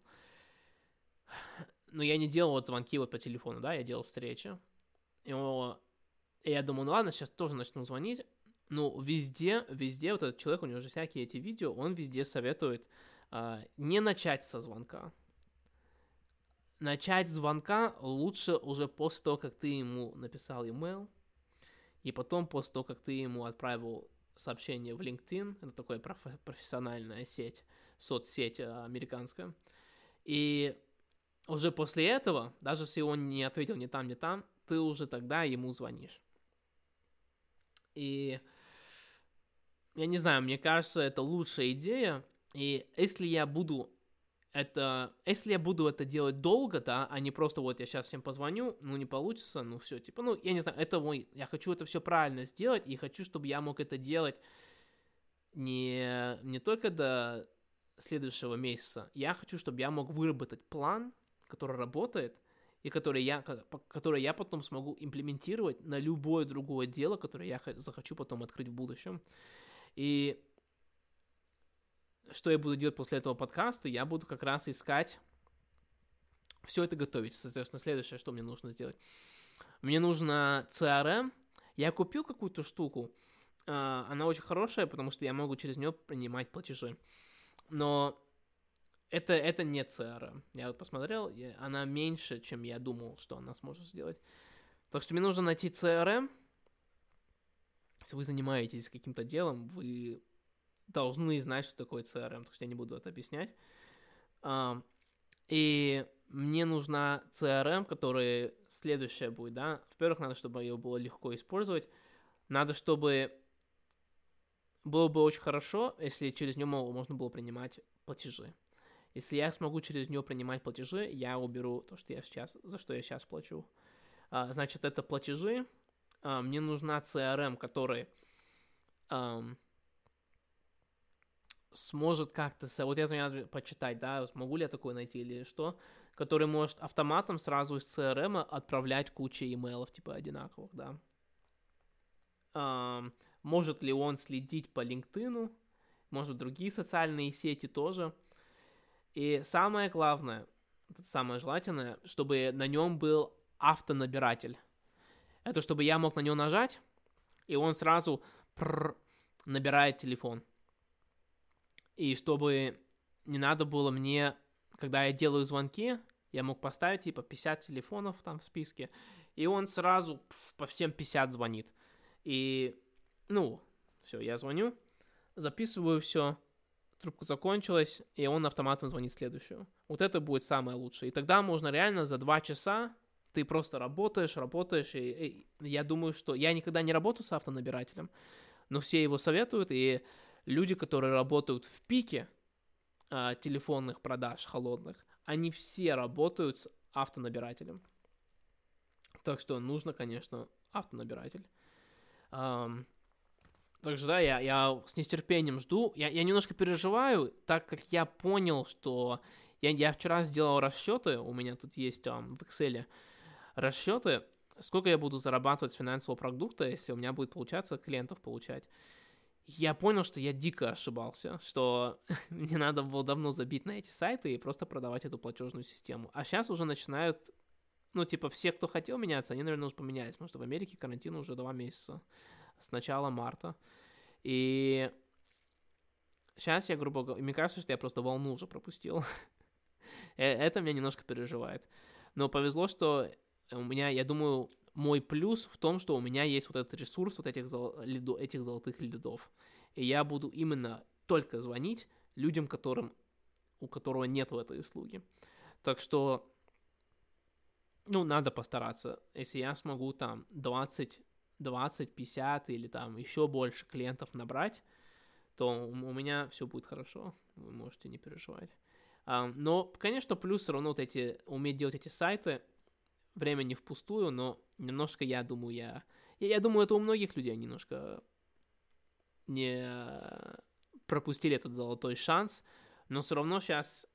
A: Но я не делал вот звонки вот по телефону, да, я делал встречи. И, и я думаю, ну ладно, сейчас тоже начну звонить. Ну, везде, везде вот этот человек, у него же всякие эти видео, он везде советует э, не начать со звонка. начать звонка лучше уже после того, как ты ему написал email, и потом после того, как ты ему отправил сообщение в LinkedIn, это такая проф- профессиональная сеть, соцсеть э, американская, и уже после этого, даже если он не ответил ни там, ни там, ты уже тогда ему звонишь. И я не знаю, мне кажется, это лучшая идея. И если я буду это, если я буду это делать долго, да, а не просто вот я сейчас всем позвоню, ну не получится, ну все, типа, ну я не знаю, это мой, я хочу это все правильно сделать и хочу, чтобы я мог это делать не, не только до следующего месяца, я хочу, чтобы я мог выработать план, который работает, и который я, который я потом смогу имплементировать на любое другое дело, которое я захочу потом открыть в будущем. И что я буду делать после этого подкаста, я буду как раз искать все это готовить. Соответственно, следующее, что мне нужно сделать. Мне нужно CRM. Я купил какую-то штуку. А, она очень хорошая, потому что я могу через нее принимать платежи. Но это, это не CRM. Я вот посмотрел, она меньше, чем я думал, что она сможет сделать. Так что мне нужно найти CRM. Если вы занимаетесь каким-то делом, вы должны знать, что такое CRM, так что я не буду это объяснять. И мне нужна CRM, которая следующая будет, да. Во-первых, надо, чтобы ее было легко использовать. Надо, чтобы было бы очень хорошо, если через нее можно было принимать платежи. Если я смогу через нее принимать платежи, я уберу то, что я сейчас, за что я сейчас плачу. А, значит, это платежи. А, мне нужна CRM, который сможет как-то, вот это надо почитать, да, смогу ли я такое найти или что, который может автоматом сразу из CRM отправлять кучу имейлов, типа, одинаковых, да. Может ли он следить по LinkedIn, может другие социальные сети тоже. И самое главное, самое желательное, чтобы на нем был автонабиратель. Это чтобы я мог на него нажать, и он сразу набирает телефон и чтобы не надо было мне, когда я делаю звонки, я мог поставить типа 50 телефонов там в списке, и он сразу по всем 50 звонит. И, ну, все, я звоню, записываю все, трубка закончилась, и он автоматом звонит следующую. Вот это будет самое лучшее. И тогда можно реально за два часа ты просто работаешь, работаешь, и, и я думаю, что я никогда не работаю с автонабирателем, но все его советуют, и люди, которые работают в пике э, телефонных продаж холодных, они все работают с автонабирателем. Так что нужно, конечно, автонабиратель. Um, так что да, я, я с нетерпением жду. Я, я немножко переживаю, так как я понял, что я, я вчера сделал расчеты, у меня тут есть um, в Excel расчеты, сколько я буду зарабатывать с финансового продукта, если у меня будет получаться клиентов получать я понял, что я дико ошибался, что <laughs> мне надо было давно забить на эти сайты и просто продавать эту платежную систему. А сейчас уже начинают, ну, типа, все, кто хотел меняться, они, наверное, уже поменялись, потому что в Америке карантин уже два месяца, с начала марта. И сейчас я, грубо говоря, мне кажется, что я просто волну уже пропустил. <laughs> Э, это меня немножко переживает. Но повезло, что у меня, я думаю, мой плюс в том, что у меня есть вот этот ресурс вот этих, зол... лидо... этих золотых лидов. И я буду именно только звонить людям, которым, у которого нет в этой услуги. Так что, ну, надо постараться. Если я смогу там 20, 20, 50 или там еще больше клиентов набрать, то у меня все будет хорошо. Вы можете не переживать. Но, конечно, плюс все равно вот эти, уметь делать эти сайты, время не впустую, но немножко, я думаю, я... Я, я думаю, это у многих людей немножко не пропустили этот золотой шанс, но все равно сейчас...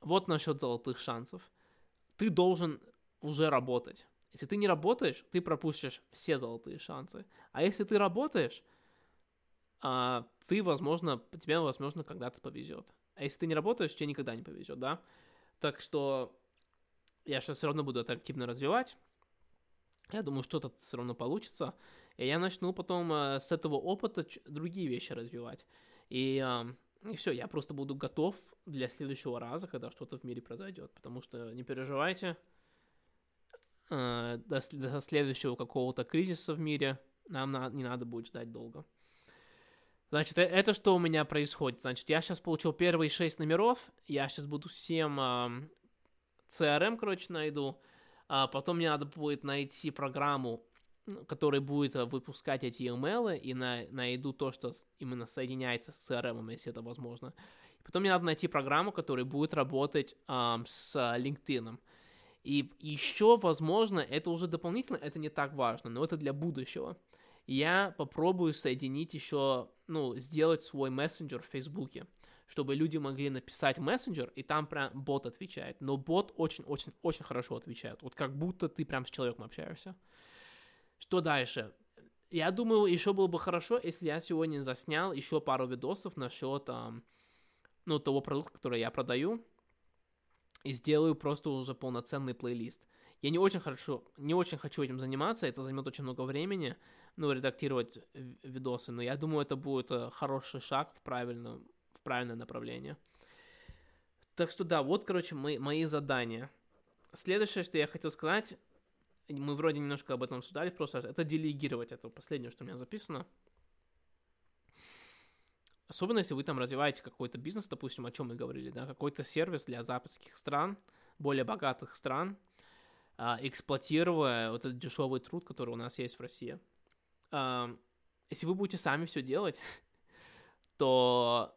A: Вот насчет золотых шансов. Ты должен уже работать. Если ты не работаешь, ты пропустишь все золотые шансы. А если ты работаешь, а, ты, возможно, тебе, возможно, когда-то повезет. А если ты не работаешь, тебе никогда не повезет, да? Так что я сейчас все равно буду это активно развивать. Я думаю, что-то все равно получится. И я начну потом э, с этого опыта другие вещи развивать. И И все, я просто буду готов для следующего раза, когда что-то в мире произойдет. Потому что не переживайте, э, до, до следующего какого-то кризиса в мире нам на, не надо будет ждать долго. Значит, э, это что у меня происходит? Значит, я сейчас получил первые шесть номеров, я сейчас буду всем CRM, короче, найду, а потом мне надо будет найти программу, которая будет э, выпускать эти email, и на, найду то, что именно соединяется с CRM, если это возможно. Потом мне надо найти программу, которая будет работать э, с LinkedIn. И еще, возможно, это уже дополнительно, это не так важно, но это для будущего я попробую соединить еще, ну, сделать свой мессенджер в Фейсбуке, чтобы люди могли написать мессенджер, и там прям бот отвечает. Но бот очень-очень-очень хорошо отвечает. Вот как будто ты прям с человеком общаешься. Что дальше? Я думаю, еще было бы хорошо, если я сегодня заснял еще пару видосов насчет, ну, того продукта, который я продаю, и сделаю просто уже полноценный плейлист. Я не очень хорошо, не очень хочу этим заниматься, это займет очень много времени, ну, редактировать видосы, но я думаю, это будет э, хороший шаг в, правильном, в правильное направление. Так что да, вот, короче, мои, мои задания. Следующее, что я хотел сказать, мы вроде немножко об этом обсуждали в прошлый раз, это делегировать. Это последнее, что у меня записано. Особенно, если вы там развиваете какой-то бизнес, допустим, о чем мы говорили, да, какой-то сервис для западских стран, более богатых стран, эксплуатируя вот этот дешевый труд, который у нас есть в России если вы будете сами все делать, <laughs> то,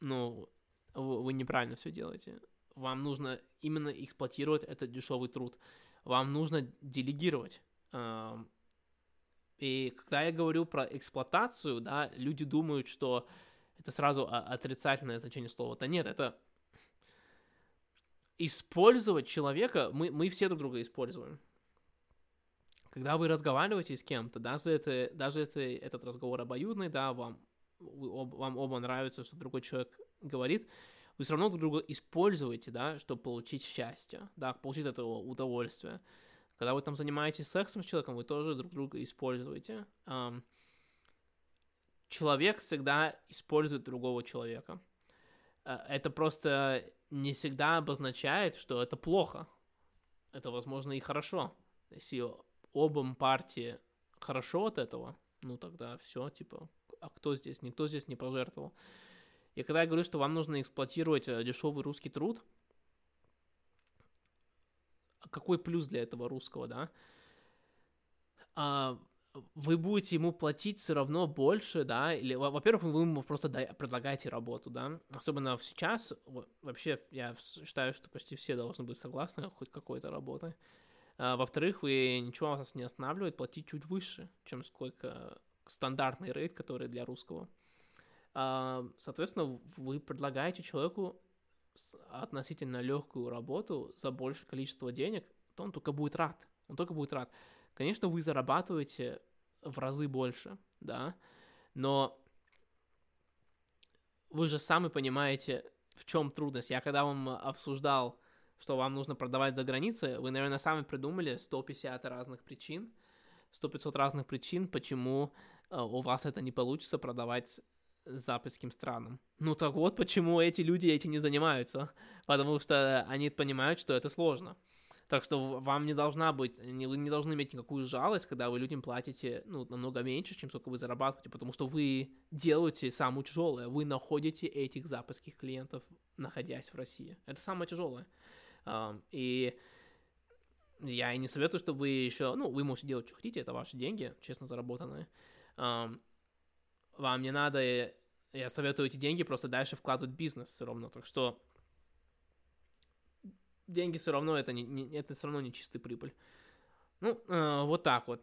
A: ну, вы неправильно все делаете. Вам нужно именно эксплуатировать этот дешевый труд. Вам нужно делегировать. И когда я говорю про эксплуатацию, да, люди думают, что это сразу отрицательное значение слова. Да нет, это использовать человека, мы, мы все друг друга используем когда вы разговариваете с кем-то, даже, это, даже если этот разговор обоюдный, да, вам, об, вам оба нравится, что другой человек говорит, вы все равно друг друга используете, да, чтобы получить счастье, да, получить это удовольствие. Когда вы там занимаетесь сексом с человеком, вы тоже друг друга используете. Um, человек всегда использует другого человека. Uh, это просто не всегда обозначает, что это плохо. Это, возможно, и хорошо. Если обам партии хорошо от этого, ну тогда все, типа, а кто здесь? Никто здесь не пожертвовал. И когда я говорю, что вам нужно эксплуатировать э, дешевый русский труд, какой плюс для этого русского, да? А, вы будете ему платить все равно больше, да, или, во-первых, вы ему просто предлагаете работу, да, особенно сейчас, вообще, я считаю, что почти все должны быть согласны хоть какой-то работой, а, во-вторых, вы ничего вас не останавливает платить чуть выше, чем сколько стандартный рейд, который для русского. А, соответственно, вы предлагаете человеку относительно легкую работу за большее количество денег, то он только будет рад. Он только будет рад. Конечно, вы зарабатываете в разы больше, да, но вы же сами понимаете, в чем трудность. Я когда вам обсуждал что вам нужно продавать за границей, вы, наверное, сами придумали 150 разных причин, 100-500 разных причин, почему э, у вас это не получится продавать западским странам. Ну так вот, почему эти люди этим не занимаются, потому что они понимают, что это сложно. Так что вам не должна быть, не, вы не должны иметь никакую жалость, когда вы людям платите ну, намного меньше, чем сколько вы зарабатываете, потому что вы делаете самое тяжелое, вы находите этих западских клиентов, находясь в России. Это самое тяжелое. И я и не советую, чтобы вы еще, ну, вы можете делать, что хотите, это ваши деньги, честно заработанные. Вам не надо, я советую эти деньги просто дальше вкладывать в бизнес все равно, так что деньги все равно, это, не, не, это все равно не чистая прибыль. Ну, э, вот так вот.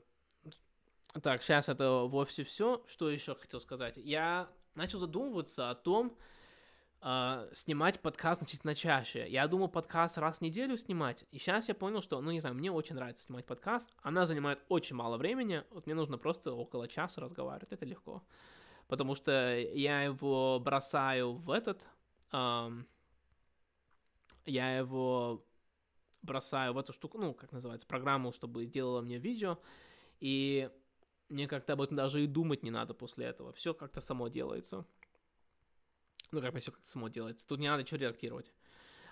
A: Так, сейчас это вовсе все. Что еще хотел сказать? Я начал задумываться о том, э, снимать подкаст значительно чаще. Я думал подкаст раз в неделю снимать, и сейчас я понял, что, ну не знаю, мне очень нравится снимать подкаст. Она занимает очень мало времени, вот мне нужно просто около часа разговаривать, это легко. Потому что я его бросаю в этот... Эм, я его бросаю в эту штуку, ну, как называется, программу, чтобы делала мне видео, и мне как-то об этом даже и думать не надо после этого. Все как-то само делается. Ну, как бы все как-то само делается. Тут не надо ничего редактировать.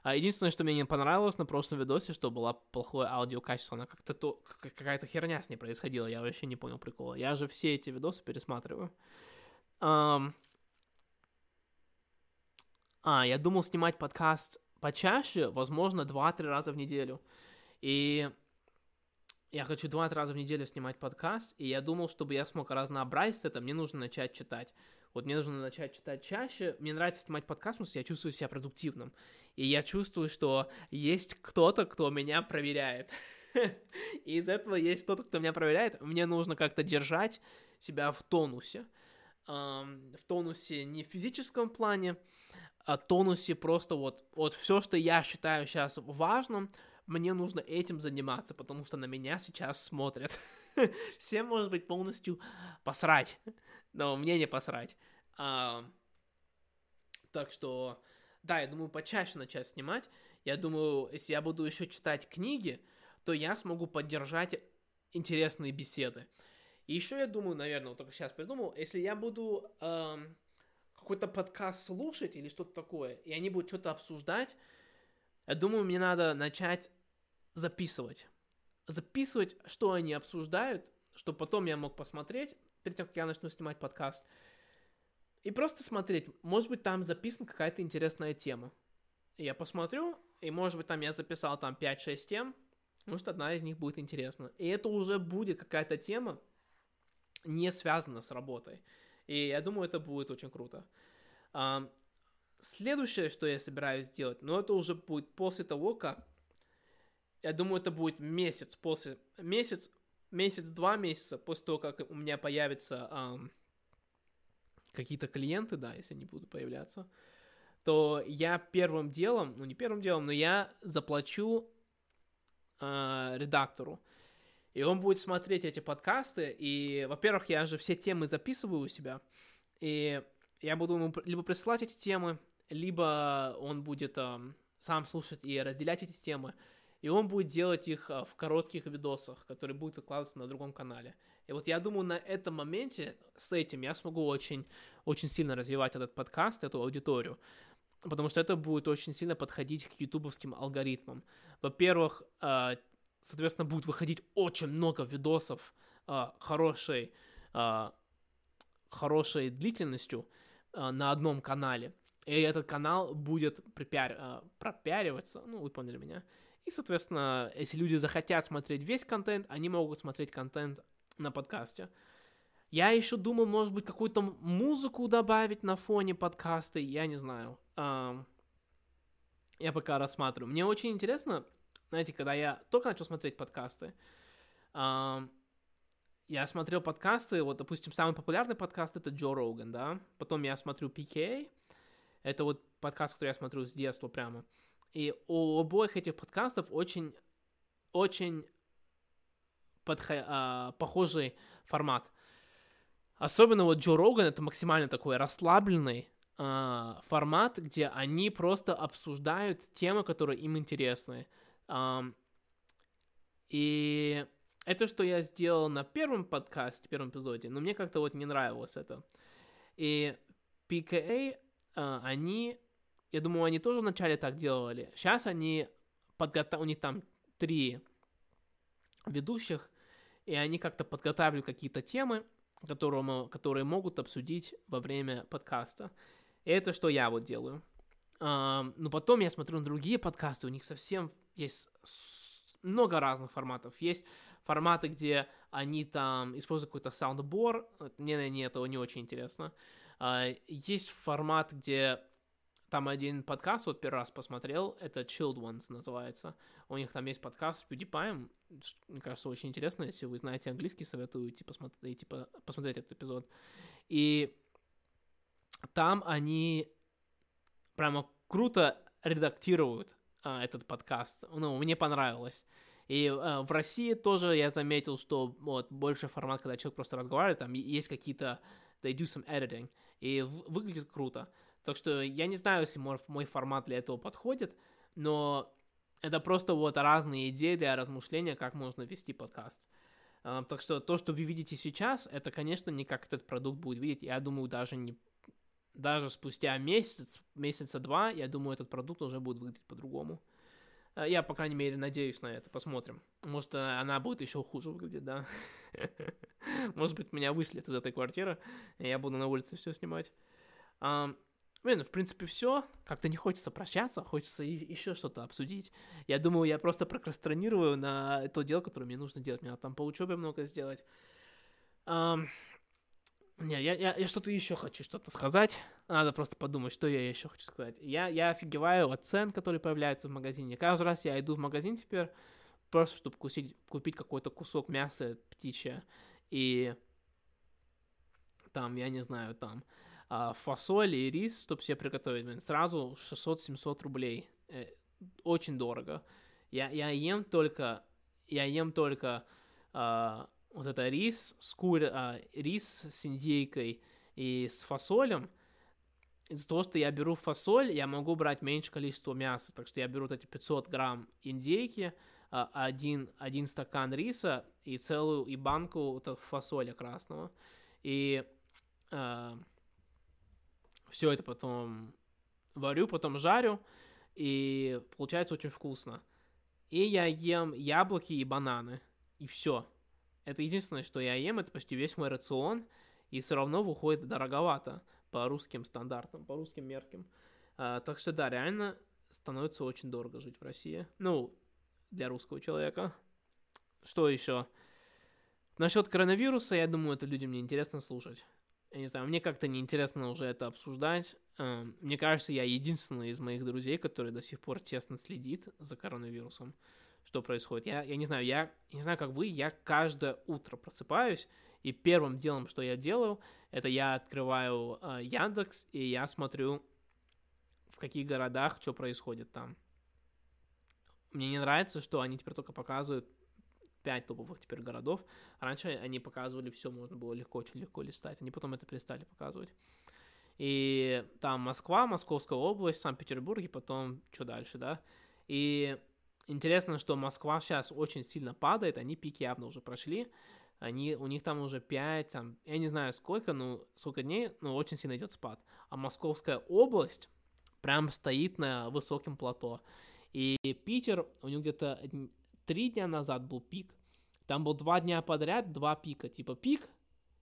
A: А единственное, что мне не понравилось на прошлом видосе, что было плохое аудиокачество. Она как-то то, какая-то херня с ней происходила. Я вообще не понял прикола. Я же все эти видосы пересматриваю. А, я думал снимать подкаст почаще, возможно, 2-3 раза в неделю. И я хочу 2-3 раза в неделю снимать подкаст, и я думал, чтобы я смог разнообразить это, мне нужно начать читать. Вот мне нужно начать читать чаще. Мне нравится снимать подкаст, потому что я чувствую себя продуктивным. И я чувствую, что есть кто-то, кто меня проверяет. <laughs> И из этого есть кто-то, кто меня проверяет. Мне нужно как-то держать себя в тонусе. В тонусе не в физическом плане, тонусе просто вот, вот все, что я считаю сейчас важным, мне нужно этим заниматься, потому что на меня сейчас смотрят. <laughs> Всем может быть полностью посрать, но мне не посрать. А, так что, да, я думаю, почаще начать снимать. Я думаю, если я буду еще читать книги, то я смогу поддержать интересные беседы. И еще я думаю, наверное, вот только сейчас придумал, если я буду эм, какой-то подкаст слушать или что-то такое, и они будут что-то обсуждать, я думаю, мне надо начать записывать. Записывать, что они обсуждают, чтобы потом я мог посмотреть, перед тем, как я начну снимать подкаст. И просто смотреть, может быть, там записана какая-то интересная тема. И я посмотрю, и может быть, там я записал там 5-6 тем, может, одна из них будет интересна. И это уже будет какая-то тема, не связана с работой. И я думаю, это будет очень круто. Следующее, что я собираюсь сделать, но это уже будет после того, как я думаю, это будет месяц после месяц месяц-два месяца после того, как у меня появятся эм, какие-то клиенты, да, если они будут появляться, то я первым делом, ну не первым делом, но я заплачу э, редактору. И он будет смотреть эти подкасты, и, во-первых, я же все темы записываю у себя, и я буду ему либо присылать эти темы, либо он будет э, сам слушать и разделять эти темы, и он будет делать их а, в коротких видосах, которые будут выкладываться на другом канале. И вот я думаю, на этом моменте с этим я смогу очень, очень сильно развивать этот подкаст, эту аудиторию, потому что это будет очень сильно подходить к ютубовским алгоритмам. Во-первых, а, соответственно, будет выходить очень много видосов а, хорошей, хорошей длительностью на одном канале. И этот канал будет припиар... пропиариваться, ну, вы поняли меня, и, соответственно, если люди захотят смотреть весь контент, они могут смотреть контент на подкасте. Я еще думал, может быть, какую-то музыку добавить на фоне подкаста, я не знаю. Я пока рассматриваю. Мне очень интересно, знаете, когда я только начал смотреть подкасты, я смотрел подкасты, вот, допустим, самый популярный подкаст это Джо Роган, да, потом я смотрю PK, это вот подкаст, который я смотрю с детства прямо, и у обоих этих подкастов очень, очень подхо- а, похожий формат. Особенно вот Джо Роган это максимально такой расслабленный а, формат, где они просто обсуждают темы, которые им интересны. И это, что я сделал на первом подкасте, первом эпизоде, но мне как-то вот не нравилось это. И PKA, а, они я думаю, они тоже вначале так делали. Сейчас они подготовили, у них там три ведущих, и они как-то подготавливают какие-то темы, которые, мы, которые могут обсудить во время подкаста. И это что я вот делаю. Но потом я смотрю на другие подкасты, у них совсем есть много разных форматов. Есть форматы, где они там используют какой-то саундбор. Мне, мне это не очень интересно. Uh, есть формат, где там один подкаст, вот первый раз посмотрел, это Chilled Ones называется. У них там есть подкаст с PewDiePie, мне кажется, очень интересно, если вы знаете английский, советую идти посмотреть, типа, посмотреть этот эпизод. И там они прямо круто редактируют а, этот подкаст. Ну, мне понравилось. И а, в России тоже я заметил, что вот больше формат, когда человек просто разговаривает, там есть какие-то they do some editing, и выглядит круто. Так что я не знаю, если мой, мой формат для этого подходит, но это просто вот разные идеи для размышления, как можно вести подкаст. Uh, так что то, что вы видите сейчас, это, конечно, не как этот продукт будет видеть. Я думаю, даже не, даже спустя месяц, месяца два, я думаю, этот продукт уже будет выглядеть по-другому. Э, я, по крайней мере, надеюсь на это. Посмотрим. Может, э, она будет еще хуже выглядеть, да? <laughs> Может быть, меня выследят из этой квартиры, и я буду на улице все снимать. Блин, в принципе, все. Как-то не хочется прощаться, хочется еще что-то обсудить. Я думаю, я просто прокрастронирую на то дело, которое мне нужно делать. Мне надо там по учебе много сделать. Не, я, я, я что-то еще хочу что-то сказать. Надо просто подумать, что я еще хочу сказать. Я, я офигеваю от цен, которые появляются в магазине. Каждый раз я иду в магазин теперь, просто чтобы кусить, купить какой-то кусок мяса птичье. И там, я не знаю, там а, фасоль и рис, чтобы себе приготовить, сразу 600-700 рублей. Э, очень дорого. Я, я ем только, я ем только а, вот это рис с кур, а, рис с индейкой и с фасолем. Из-за того, что я беру фасоль, я могу брать меньше количество мяса. Так что я беру вот эти 500 грамм индейки, а, один, один стакан риса и целую и банку вот фасоля красного. И а, все это потом варю, потом жарю, и получается очень вкусно. И я ем яблоки и бананы, и все. Это единственное, что я ем, это почти весь мой рацион, и все равно выходит дороговато по русским стандартам, по русским меркам. А, так что да, реально становится очень дорого жить в России. Ну, для русского человека. Что еще? Насчет коронавируса, я думаю, это людям не интересно слушать я не знаю, мне как-то неинтересно уже это обсуждать. Эм, мне кажется, я единственный из моих друзей, который до сих пор тесно следит за коронавирусом, что происходит. Я, я не знаю, я, я не знаю, как вы, я каждое утро просыпаюсь, и первым делом, что я делаю, это я открываю э, Яндекс, и я смотрю, в каких городах что происходит там. Мне не нравится, что они теперь только показывают 5 топовых теперь городов. Раньше они показывали все, можно было легко, очень легко листать. Они потом это перестали показывать. И там Москва, Московская область, Санкт-Петербург, и потом что дальше, да. И интересно, что Москва сейчас очень сильно падает, они пики явно уже прошли. Они, у них там уже 5, там, я не знаю сколько, ну, сколько дней, но очень сильно идет спад. А Московская область прям стоит на высоком плато. И Питер, у него где-то три дня назад был пик. Там был два дня подряд, два пика. Типа пик,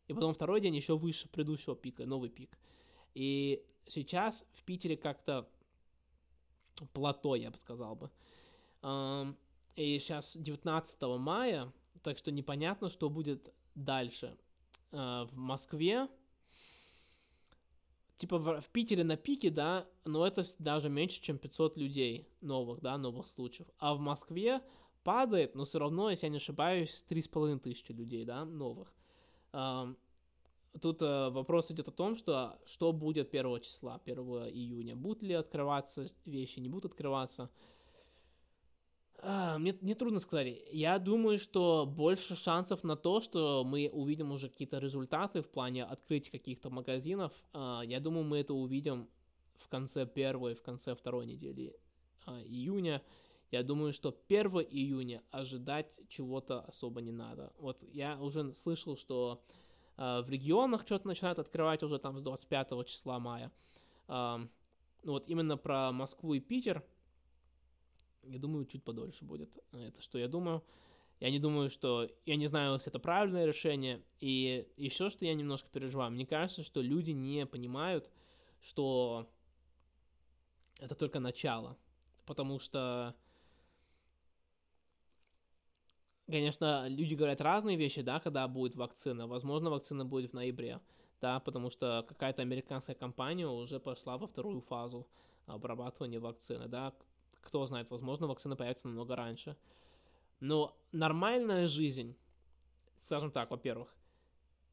A: и потом второй день еще выше предыдущего пика, новый пик. И сейчас в Питере как-то плато, я бы сказал бы. И сейчас 19 мая, так что непонятно, что будет дальше. А, в Москве, типа в, Питере на пике, да, но это даже меньше, чем 500 людей новых, да, новых случаев. А в Москве падает, но все равно, если я не ошибаюсь, 3,5 тысячи людей, да, новых. Тут э, вопрос идет о том, что что будет 1 числа, 1 июня. Будут ли открываться вещи, не будут открываться. А, мне, мне трудно сказать. Я думаю, что больше шансов на то, что мы увидим уже какие-то результаты в плане открытия каких-то магазинов. А, я думаю, мы это увидим в конце первой, в конце второй недели а, июня. Я думаю, что 1 июня ожидать чего-то особо не надо. Вот я уже слышал, что в регионах что-то начинают открывать уже там с 25 числа мая. Э, вот именно про Москву и Питер, я думаю, чуть подольше будет. Это что я думаю. Я не думаю, что... Я не знаю, если это правильное решение. И еще что я немножко переживаю. Мне кажется, что люди не понимают, что это только начало. Потому что конечно, люди говорят разные вещи, да, когда будет вакцина. Возможно, вакцина будет в ноябре, да, потому что какая-то американская компания уже пошла во вторую фазу обрабатывания вакцины, да. Кто знает, возможно, вакцина появится намного раньше. Но нормальная жизнь, скажем так, во-первых,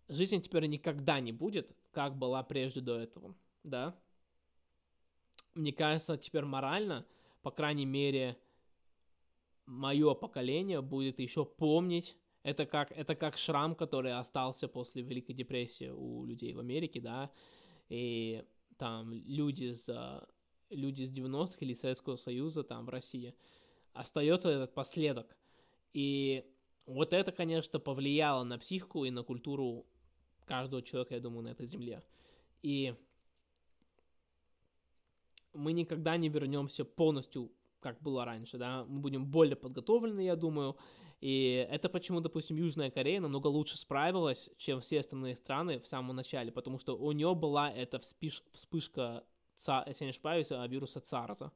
A: жизнь теперь никогда не будет, как была прежде до этого, да. Мне кажется, теперь морально, по крайней мере, мое поколение будет еще помнить это как, это как шрам, который остался после Великой депрессии у людей в Америке, да, и там люди с, люди с 90-х или Советского Союза там в России, остается этот последок. И вот это, конечно, повлияло на психику и на культуру каждого человека, я думаю, на этой земле. И мы никогда не вернемся полностью, как было раньше, да, мы будем более подготовлены, я думаю, и это почему, допустим, Южная Корея намного лучше справилась, чем все остальные страны в самом начале, потому что у нее была эта вспыш, вспышка, если не ошибаюсь, а, вируса ЦАРЗа.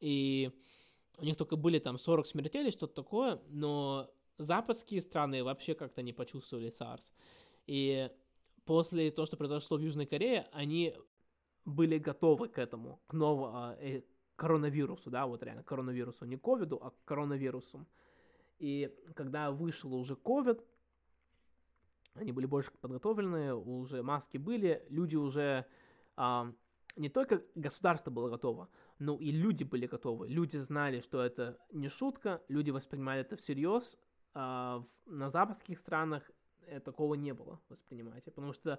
A: И у них только были там 40 смертей что-то такое, но западские страны вообще как-то не почувствовали SARS. И после того, что произошло в Южной Корее, они были готовы к этому, к новому э, коронавирусу, да, вот реально коронавирусу, не ковиду, а коронавирусу. И когда вышел уже ковид, они были больше подготовлены, уже маски были, люди уже... А, не только государство было готово, но и люди были готовы. Люди знали, что это не шутка, люди воспринимали это всерьез. А на западских странах э, такого не было, воспринимаете. Потому что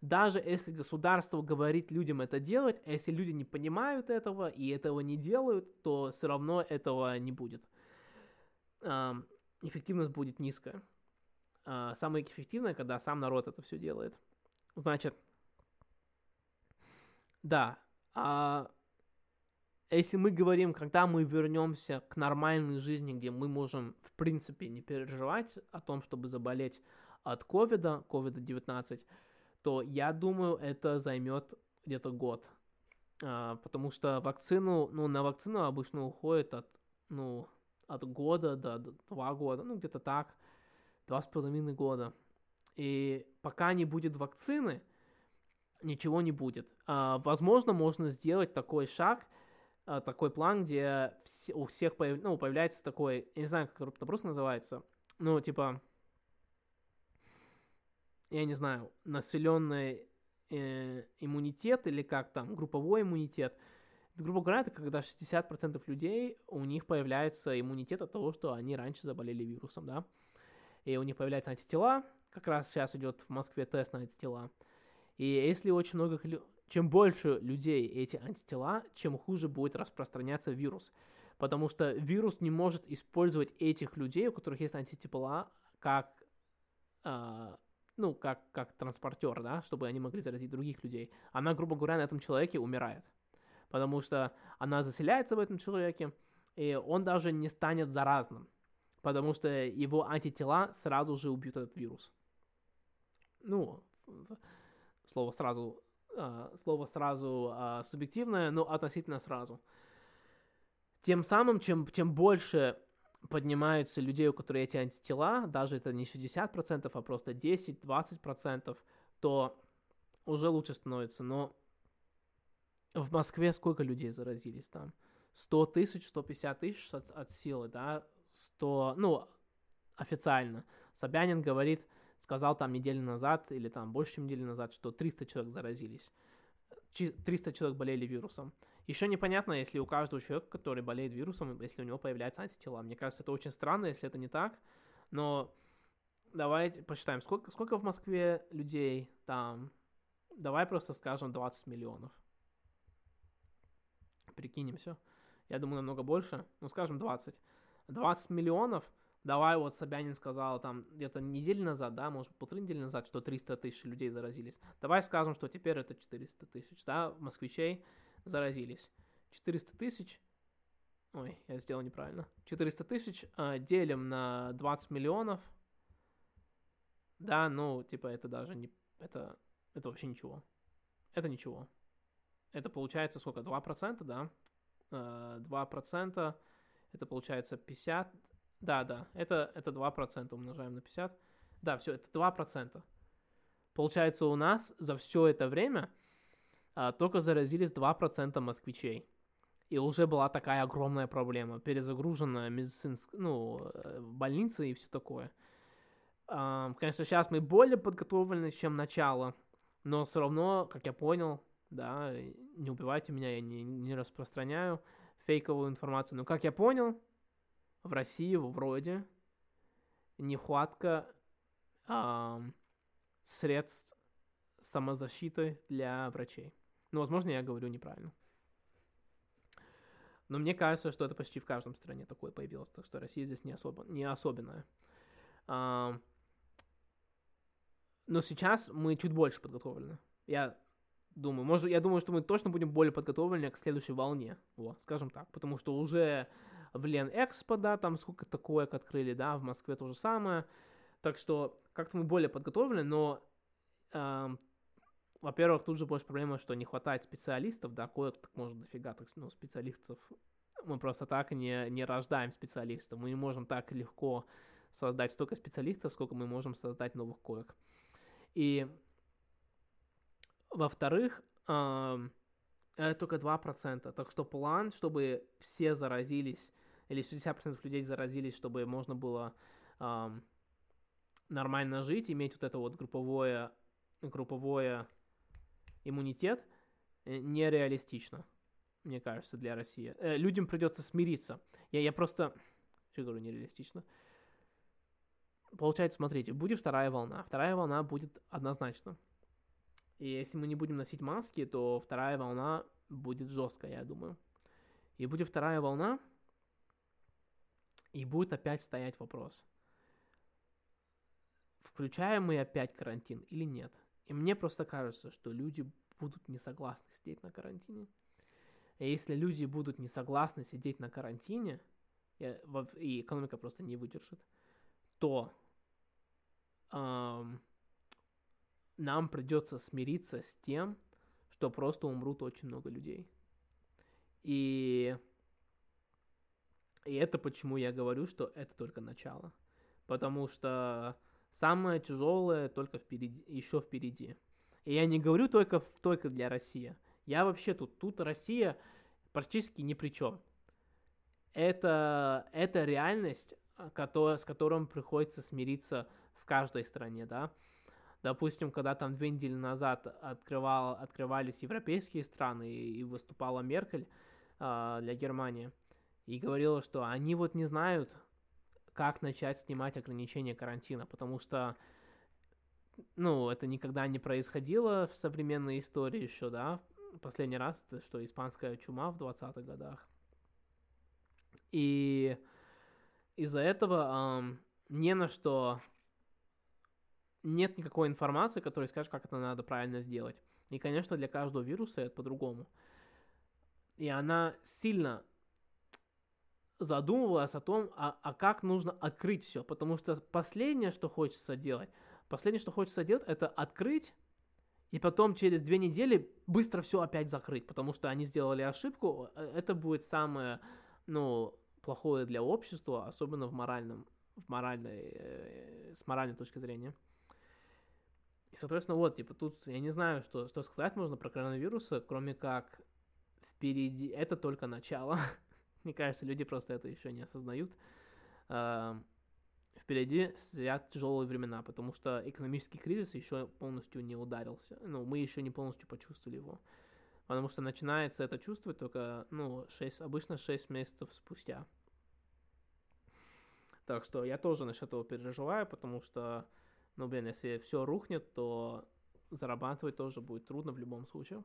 A: даже если государство говорит людям это делать, а если люди не понимают этого и этого не делают, то все равно этого не будет эффективность будет низкая. А, самое эффективное, когда сам народ это все делает. Значит, да, а если мы говорим, когда мы вернемся к нормальной жизни, где мы можем, в принципе, не переживать о том, чтобы заболеть от ковида, ковида-19, то я думаю, это займет где-то год. А, потому что вакцину, ну, на вакцину обычно уходит от, ну, от года до, до два года, ну где-то так, два с половиной года. И пока не будет вакцины, ничего не будет. А, возможно, можно сделать такой шаг, а, такой план, где вс- у всех появ- ну, появляется такой, я не знаю, как это просто называется, ну, типа, я не знаю, населенный э, иммунитет или как там, групповой иммунитет – грубо говоря, это когда 60% людей, у них появляется иммунитет от того, что они раньше заболели вирусом, да, и у них появляются антитела, как раз сейчас идет в Москве тест на антитела, и если очень много, чем больше людей эти антитела, чем хуже будет распространяться вирус, потому что вирус не может использовать этих людей, у которых есть антитела, как э, ну, как, как транспортер, да, чтобы они могли заразить других людей. Она, грубо говоря, на этом человеке умирает потому что она заселяется в этом человеке, и он даже не станет заразным, потому что его антитела сразу же убьют этот вирус. Ну, слово сразу, э, слово сразу э, субъективное, но относительно сразу. Тем самым, чем, чем больше поднимаются людей, у которых эти антитела, даже это не 60%, а просто 10-20%, то уже лучше становится. Но в Москве сколько людей заразились там? 100 тысяч, 150 тысяч от, от силы, да? 100, ну, официально. Собянин говорит, сказал там неделю назад или там больше, чем неделю назад, что 300 человек заразились. 300 человек болели вирусом. Еще непонятно, если у каждого человека, который болеет вирусом, если у него появляются антитела. Мне кажется, это очень странно, если это не так. Но давайте посчитаем, сколько, сколько в Москве людей там. Давай просто скажем 20 миллионов прикинемся. Я думаю, намного больше. Ну, скажем, 20. 20 миллионов. Давай, вот Собянин сказал там где-то неделю назад, да, может, полторы недели назад, что 300 тысяч людей заразились. Давай скажем, что теперь это 400 тысяч, да, москвичей заразились. 400 тысяч, ой, я сделал неправильно. 400 тысяч э, делим на 20 миллионов, да, ну, типа, это даже не, это, это вообще ничего. Это ничего это получается сколько? 2%, да? 2% э, это получается 50. Да, да, это, это 2% умножаем на 50. Да, все, это 2%. Получается, у нас за все это время а, только заразились 2% москвичей. И уже была такая огромная проблема. Перезагруженная медицинская, ну, э, больница и все такое. А, конечно, сейчас мы более подготовлены, чем начало. Но все равно, как я понял, да, не убивайте меня, я не, не распространяю фейковую информацию. Но как я понял, в России вроде нехватка э, средств самозащиты для врачей. Ну, возможно, я говорю неправильно. Но мне кажется, что это почти в каждом стране такое появилось, так что Россия здесь не, особо, не особенная. А, но сейчас мы чуть больше подготовлены. Я Думаю, может, я думаю, что мы точно будем более подготовлены к следующей волне, вот, скажем так, потому что уже в Лен Экспо, да, там сколько такое открыли, да, в Москве то же самое, так что как-то мы более подготовлены, но, э, во-первых, тут же больше проблема, что не хватает специалистов, да, кое-кто может дофига так, ну, специалистов, мы просто так не, не рождаем специалистов, мы не можем так легко создать столько специалистов, сколько мы можем создать новых коек. И во-вторых, это только 2%. Так что план, чтобы все заразились, или 60% людей заразились, чтобы можно было нормально жить, иметь вот это вот групповое, групповое иммунитет, э, нереалистично, мне кажется, для России. Э, людям придется смириться. Я, я просто... Что говорю, нереалистично? Получается, смотрите, будет вторая волна. Вторая волна будет однозначно. И если мы не будем носить маски, то вторая волна будет жесткая, я думаю. И будет вторая волна, и будет опять стоять вопрос. Включаем мы опять карантин или нет? И мне просто кажется, что люди будут не согласны сидеть на карантине. И если люди будут не согласны сидеть на карантине, и экономика просто не выдержит, то эм, нам придется смириться с тем, что просто умрут очень много людей. И, и это почему я говорю, что это только начало. Потому что самое тяжелое только впереди, еще впереди. И я не говорю только, только для России. Я вообще тут, тут Россия практически ни при чем. Это, это реальность, который, с которой приходится смириться в каждой стране, да. Допустим, когда там две недели назад открывал, открывались европейские страны и, и выступала Меркель э, для Германии, и говорила, что они вот не знают, как начать снимать ограничения карантина, потому что, ну, это никогда не происходило в современной истории еще, да, последний раз, это что, испанская чума в 20-х годах. И из-за этого эм, не на что нет никакой информации, которая скажет, как это надо правильно сделать. И, конечно, для каждого вируса это по-другому. И она сильно задумывалась о том, а, а как нужно открыть все. Потому что последнее, что хочется делать, последнее, что хочется делать, это открыть и потом через две недели быстро все опять закрыть, потому что они сделали ошибку. Э, это будет самое, ну, плохое для общества, особенно в моральном, в моральной, э, с моральной точки зрения. И, соответственно, вот, типа, тут я не знаю, что, что сказать можно про коронавирусы, кроме как впереди, это только начало. <laughs> Мне кажется, люди просто это еще не осознают. Впереди стоят тяжелые времена, потому что экономический кризис еще полностью не ударился. Ну, мы еще не полностью почувствовали его. Потому что начинается это чувствовать только, ну, 6, обычно 6 месяцев спустя. Так что я тоже насчет этого переживаю, потому что ну, блин, если все рухнет, то зарабатывать тоже будет трудно в любом случае.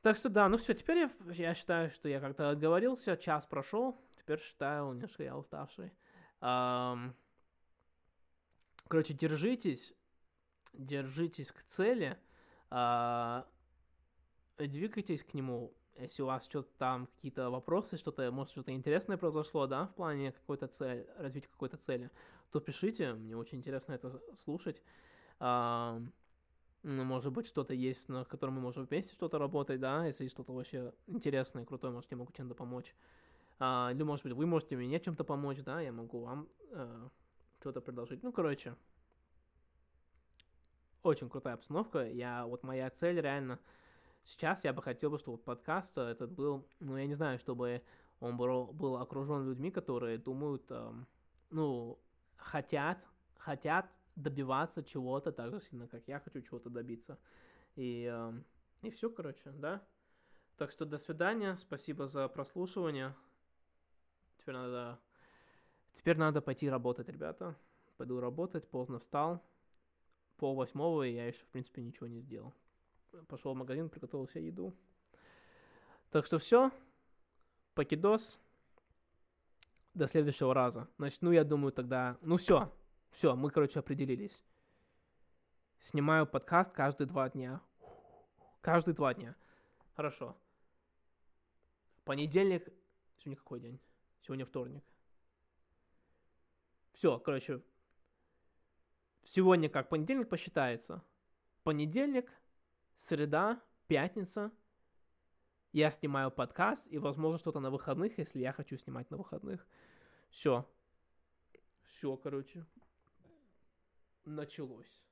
A: Так что да, ну все, теперь я, я считаю, что я как-то отговорился, час прошел, теперь считаю, немножко я уставший. Um, короче, держитесь, держитесь к цели, uh, двигайтесь к нему, если у вас что-то там, какие-то вопросы, что-то, может, что-то интересное произошло, да, в плане какой-то цели, развития какой-то цели, то пишите, мне очень интересно это слушать. А, может быть, что-то есть, на котором мы можем вместе что-то работать, да, если что-то вообще интересное, крутое, может, я могу чем-то помочь. А, или, может быть, вы можете мне чем-то помочь, да, я могу вам а, что-то предложить. Ну, короче, очень крутая обстановка. Я, вот моя цель реально сейчас я бы хотел, чтобы вот подкаст этот был, ну, я не знаю, чтобы он был, был окружен людьми, которые думают, эм, ну, хотят, хотят добиваться чего-то так же сильно, как я хочу чего-то добиться. И, э, и все, короче, да. Так что до свидания, спасибо за прослушивание. Теперь надо, теперь надо пойти работать, ребята. Пойду работать, поздно встал. Пол восьмого, и я еще, в принципе, ничего не сделал. Пошел в магазин, приготовил себе еду. Так что все. Покидос до следующего раза. Значит, ну, я думаю, тогда... Ну, все. Все, мы, короче, определились. Снимаю подкаст каждые два дня. Каждые два дня. Хорошо. Понедельник... Сегодня какой день? Сегодня вторник. Все, короче. Сегодня как понедельник посчитается. Понедельник, среда, пятница. Я снимаю подкаст и, возможно, что-то на выходных, если я хочу снимать на выходных. Все. Все, короче. Началось.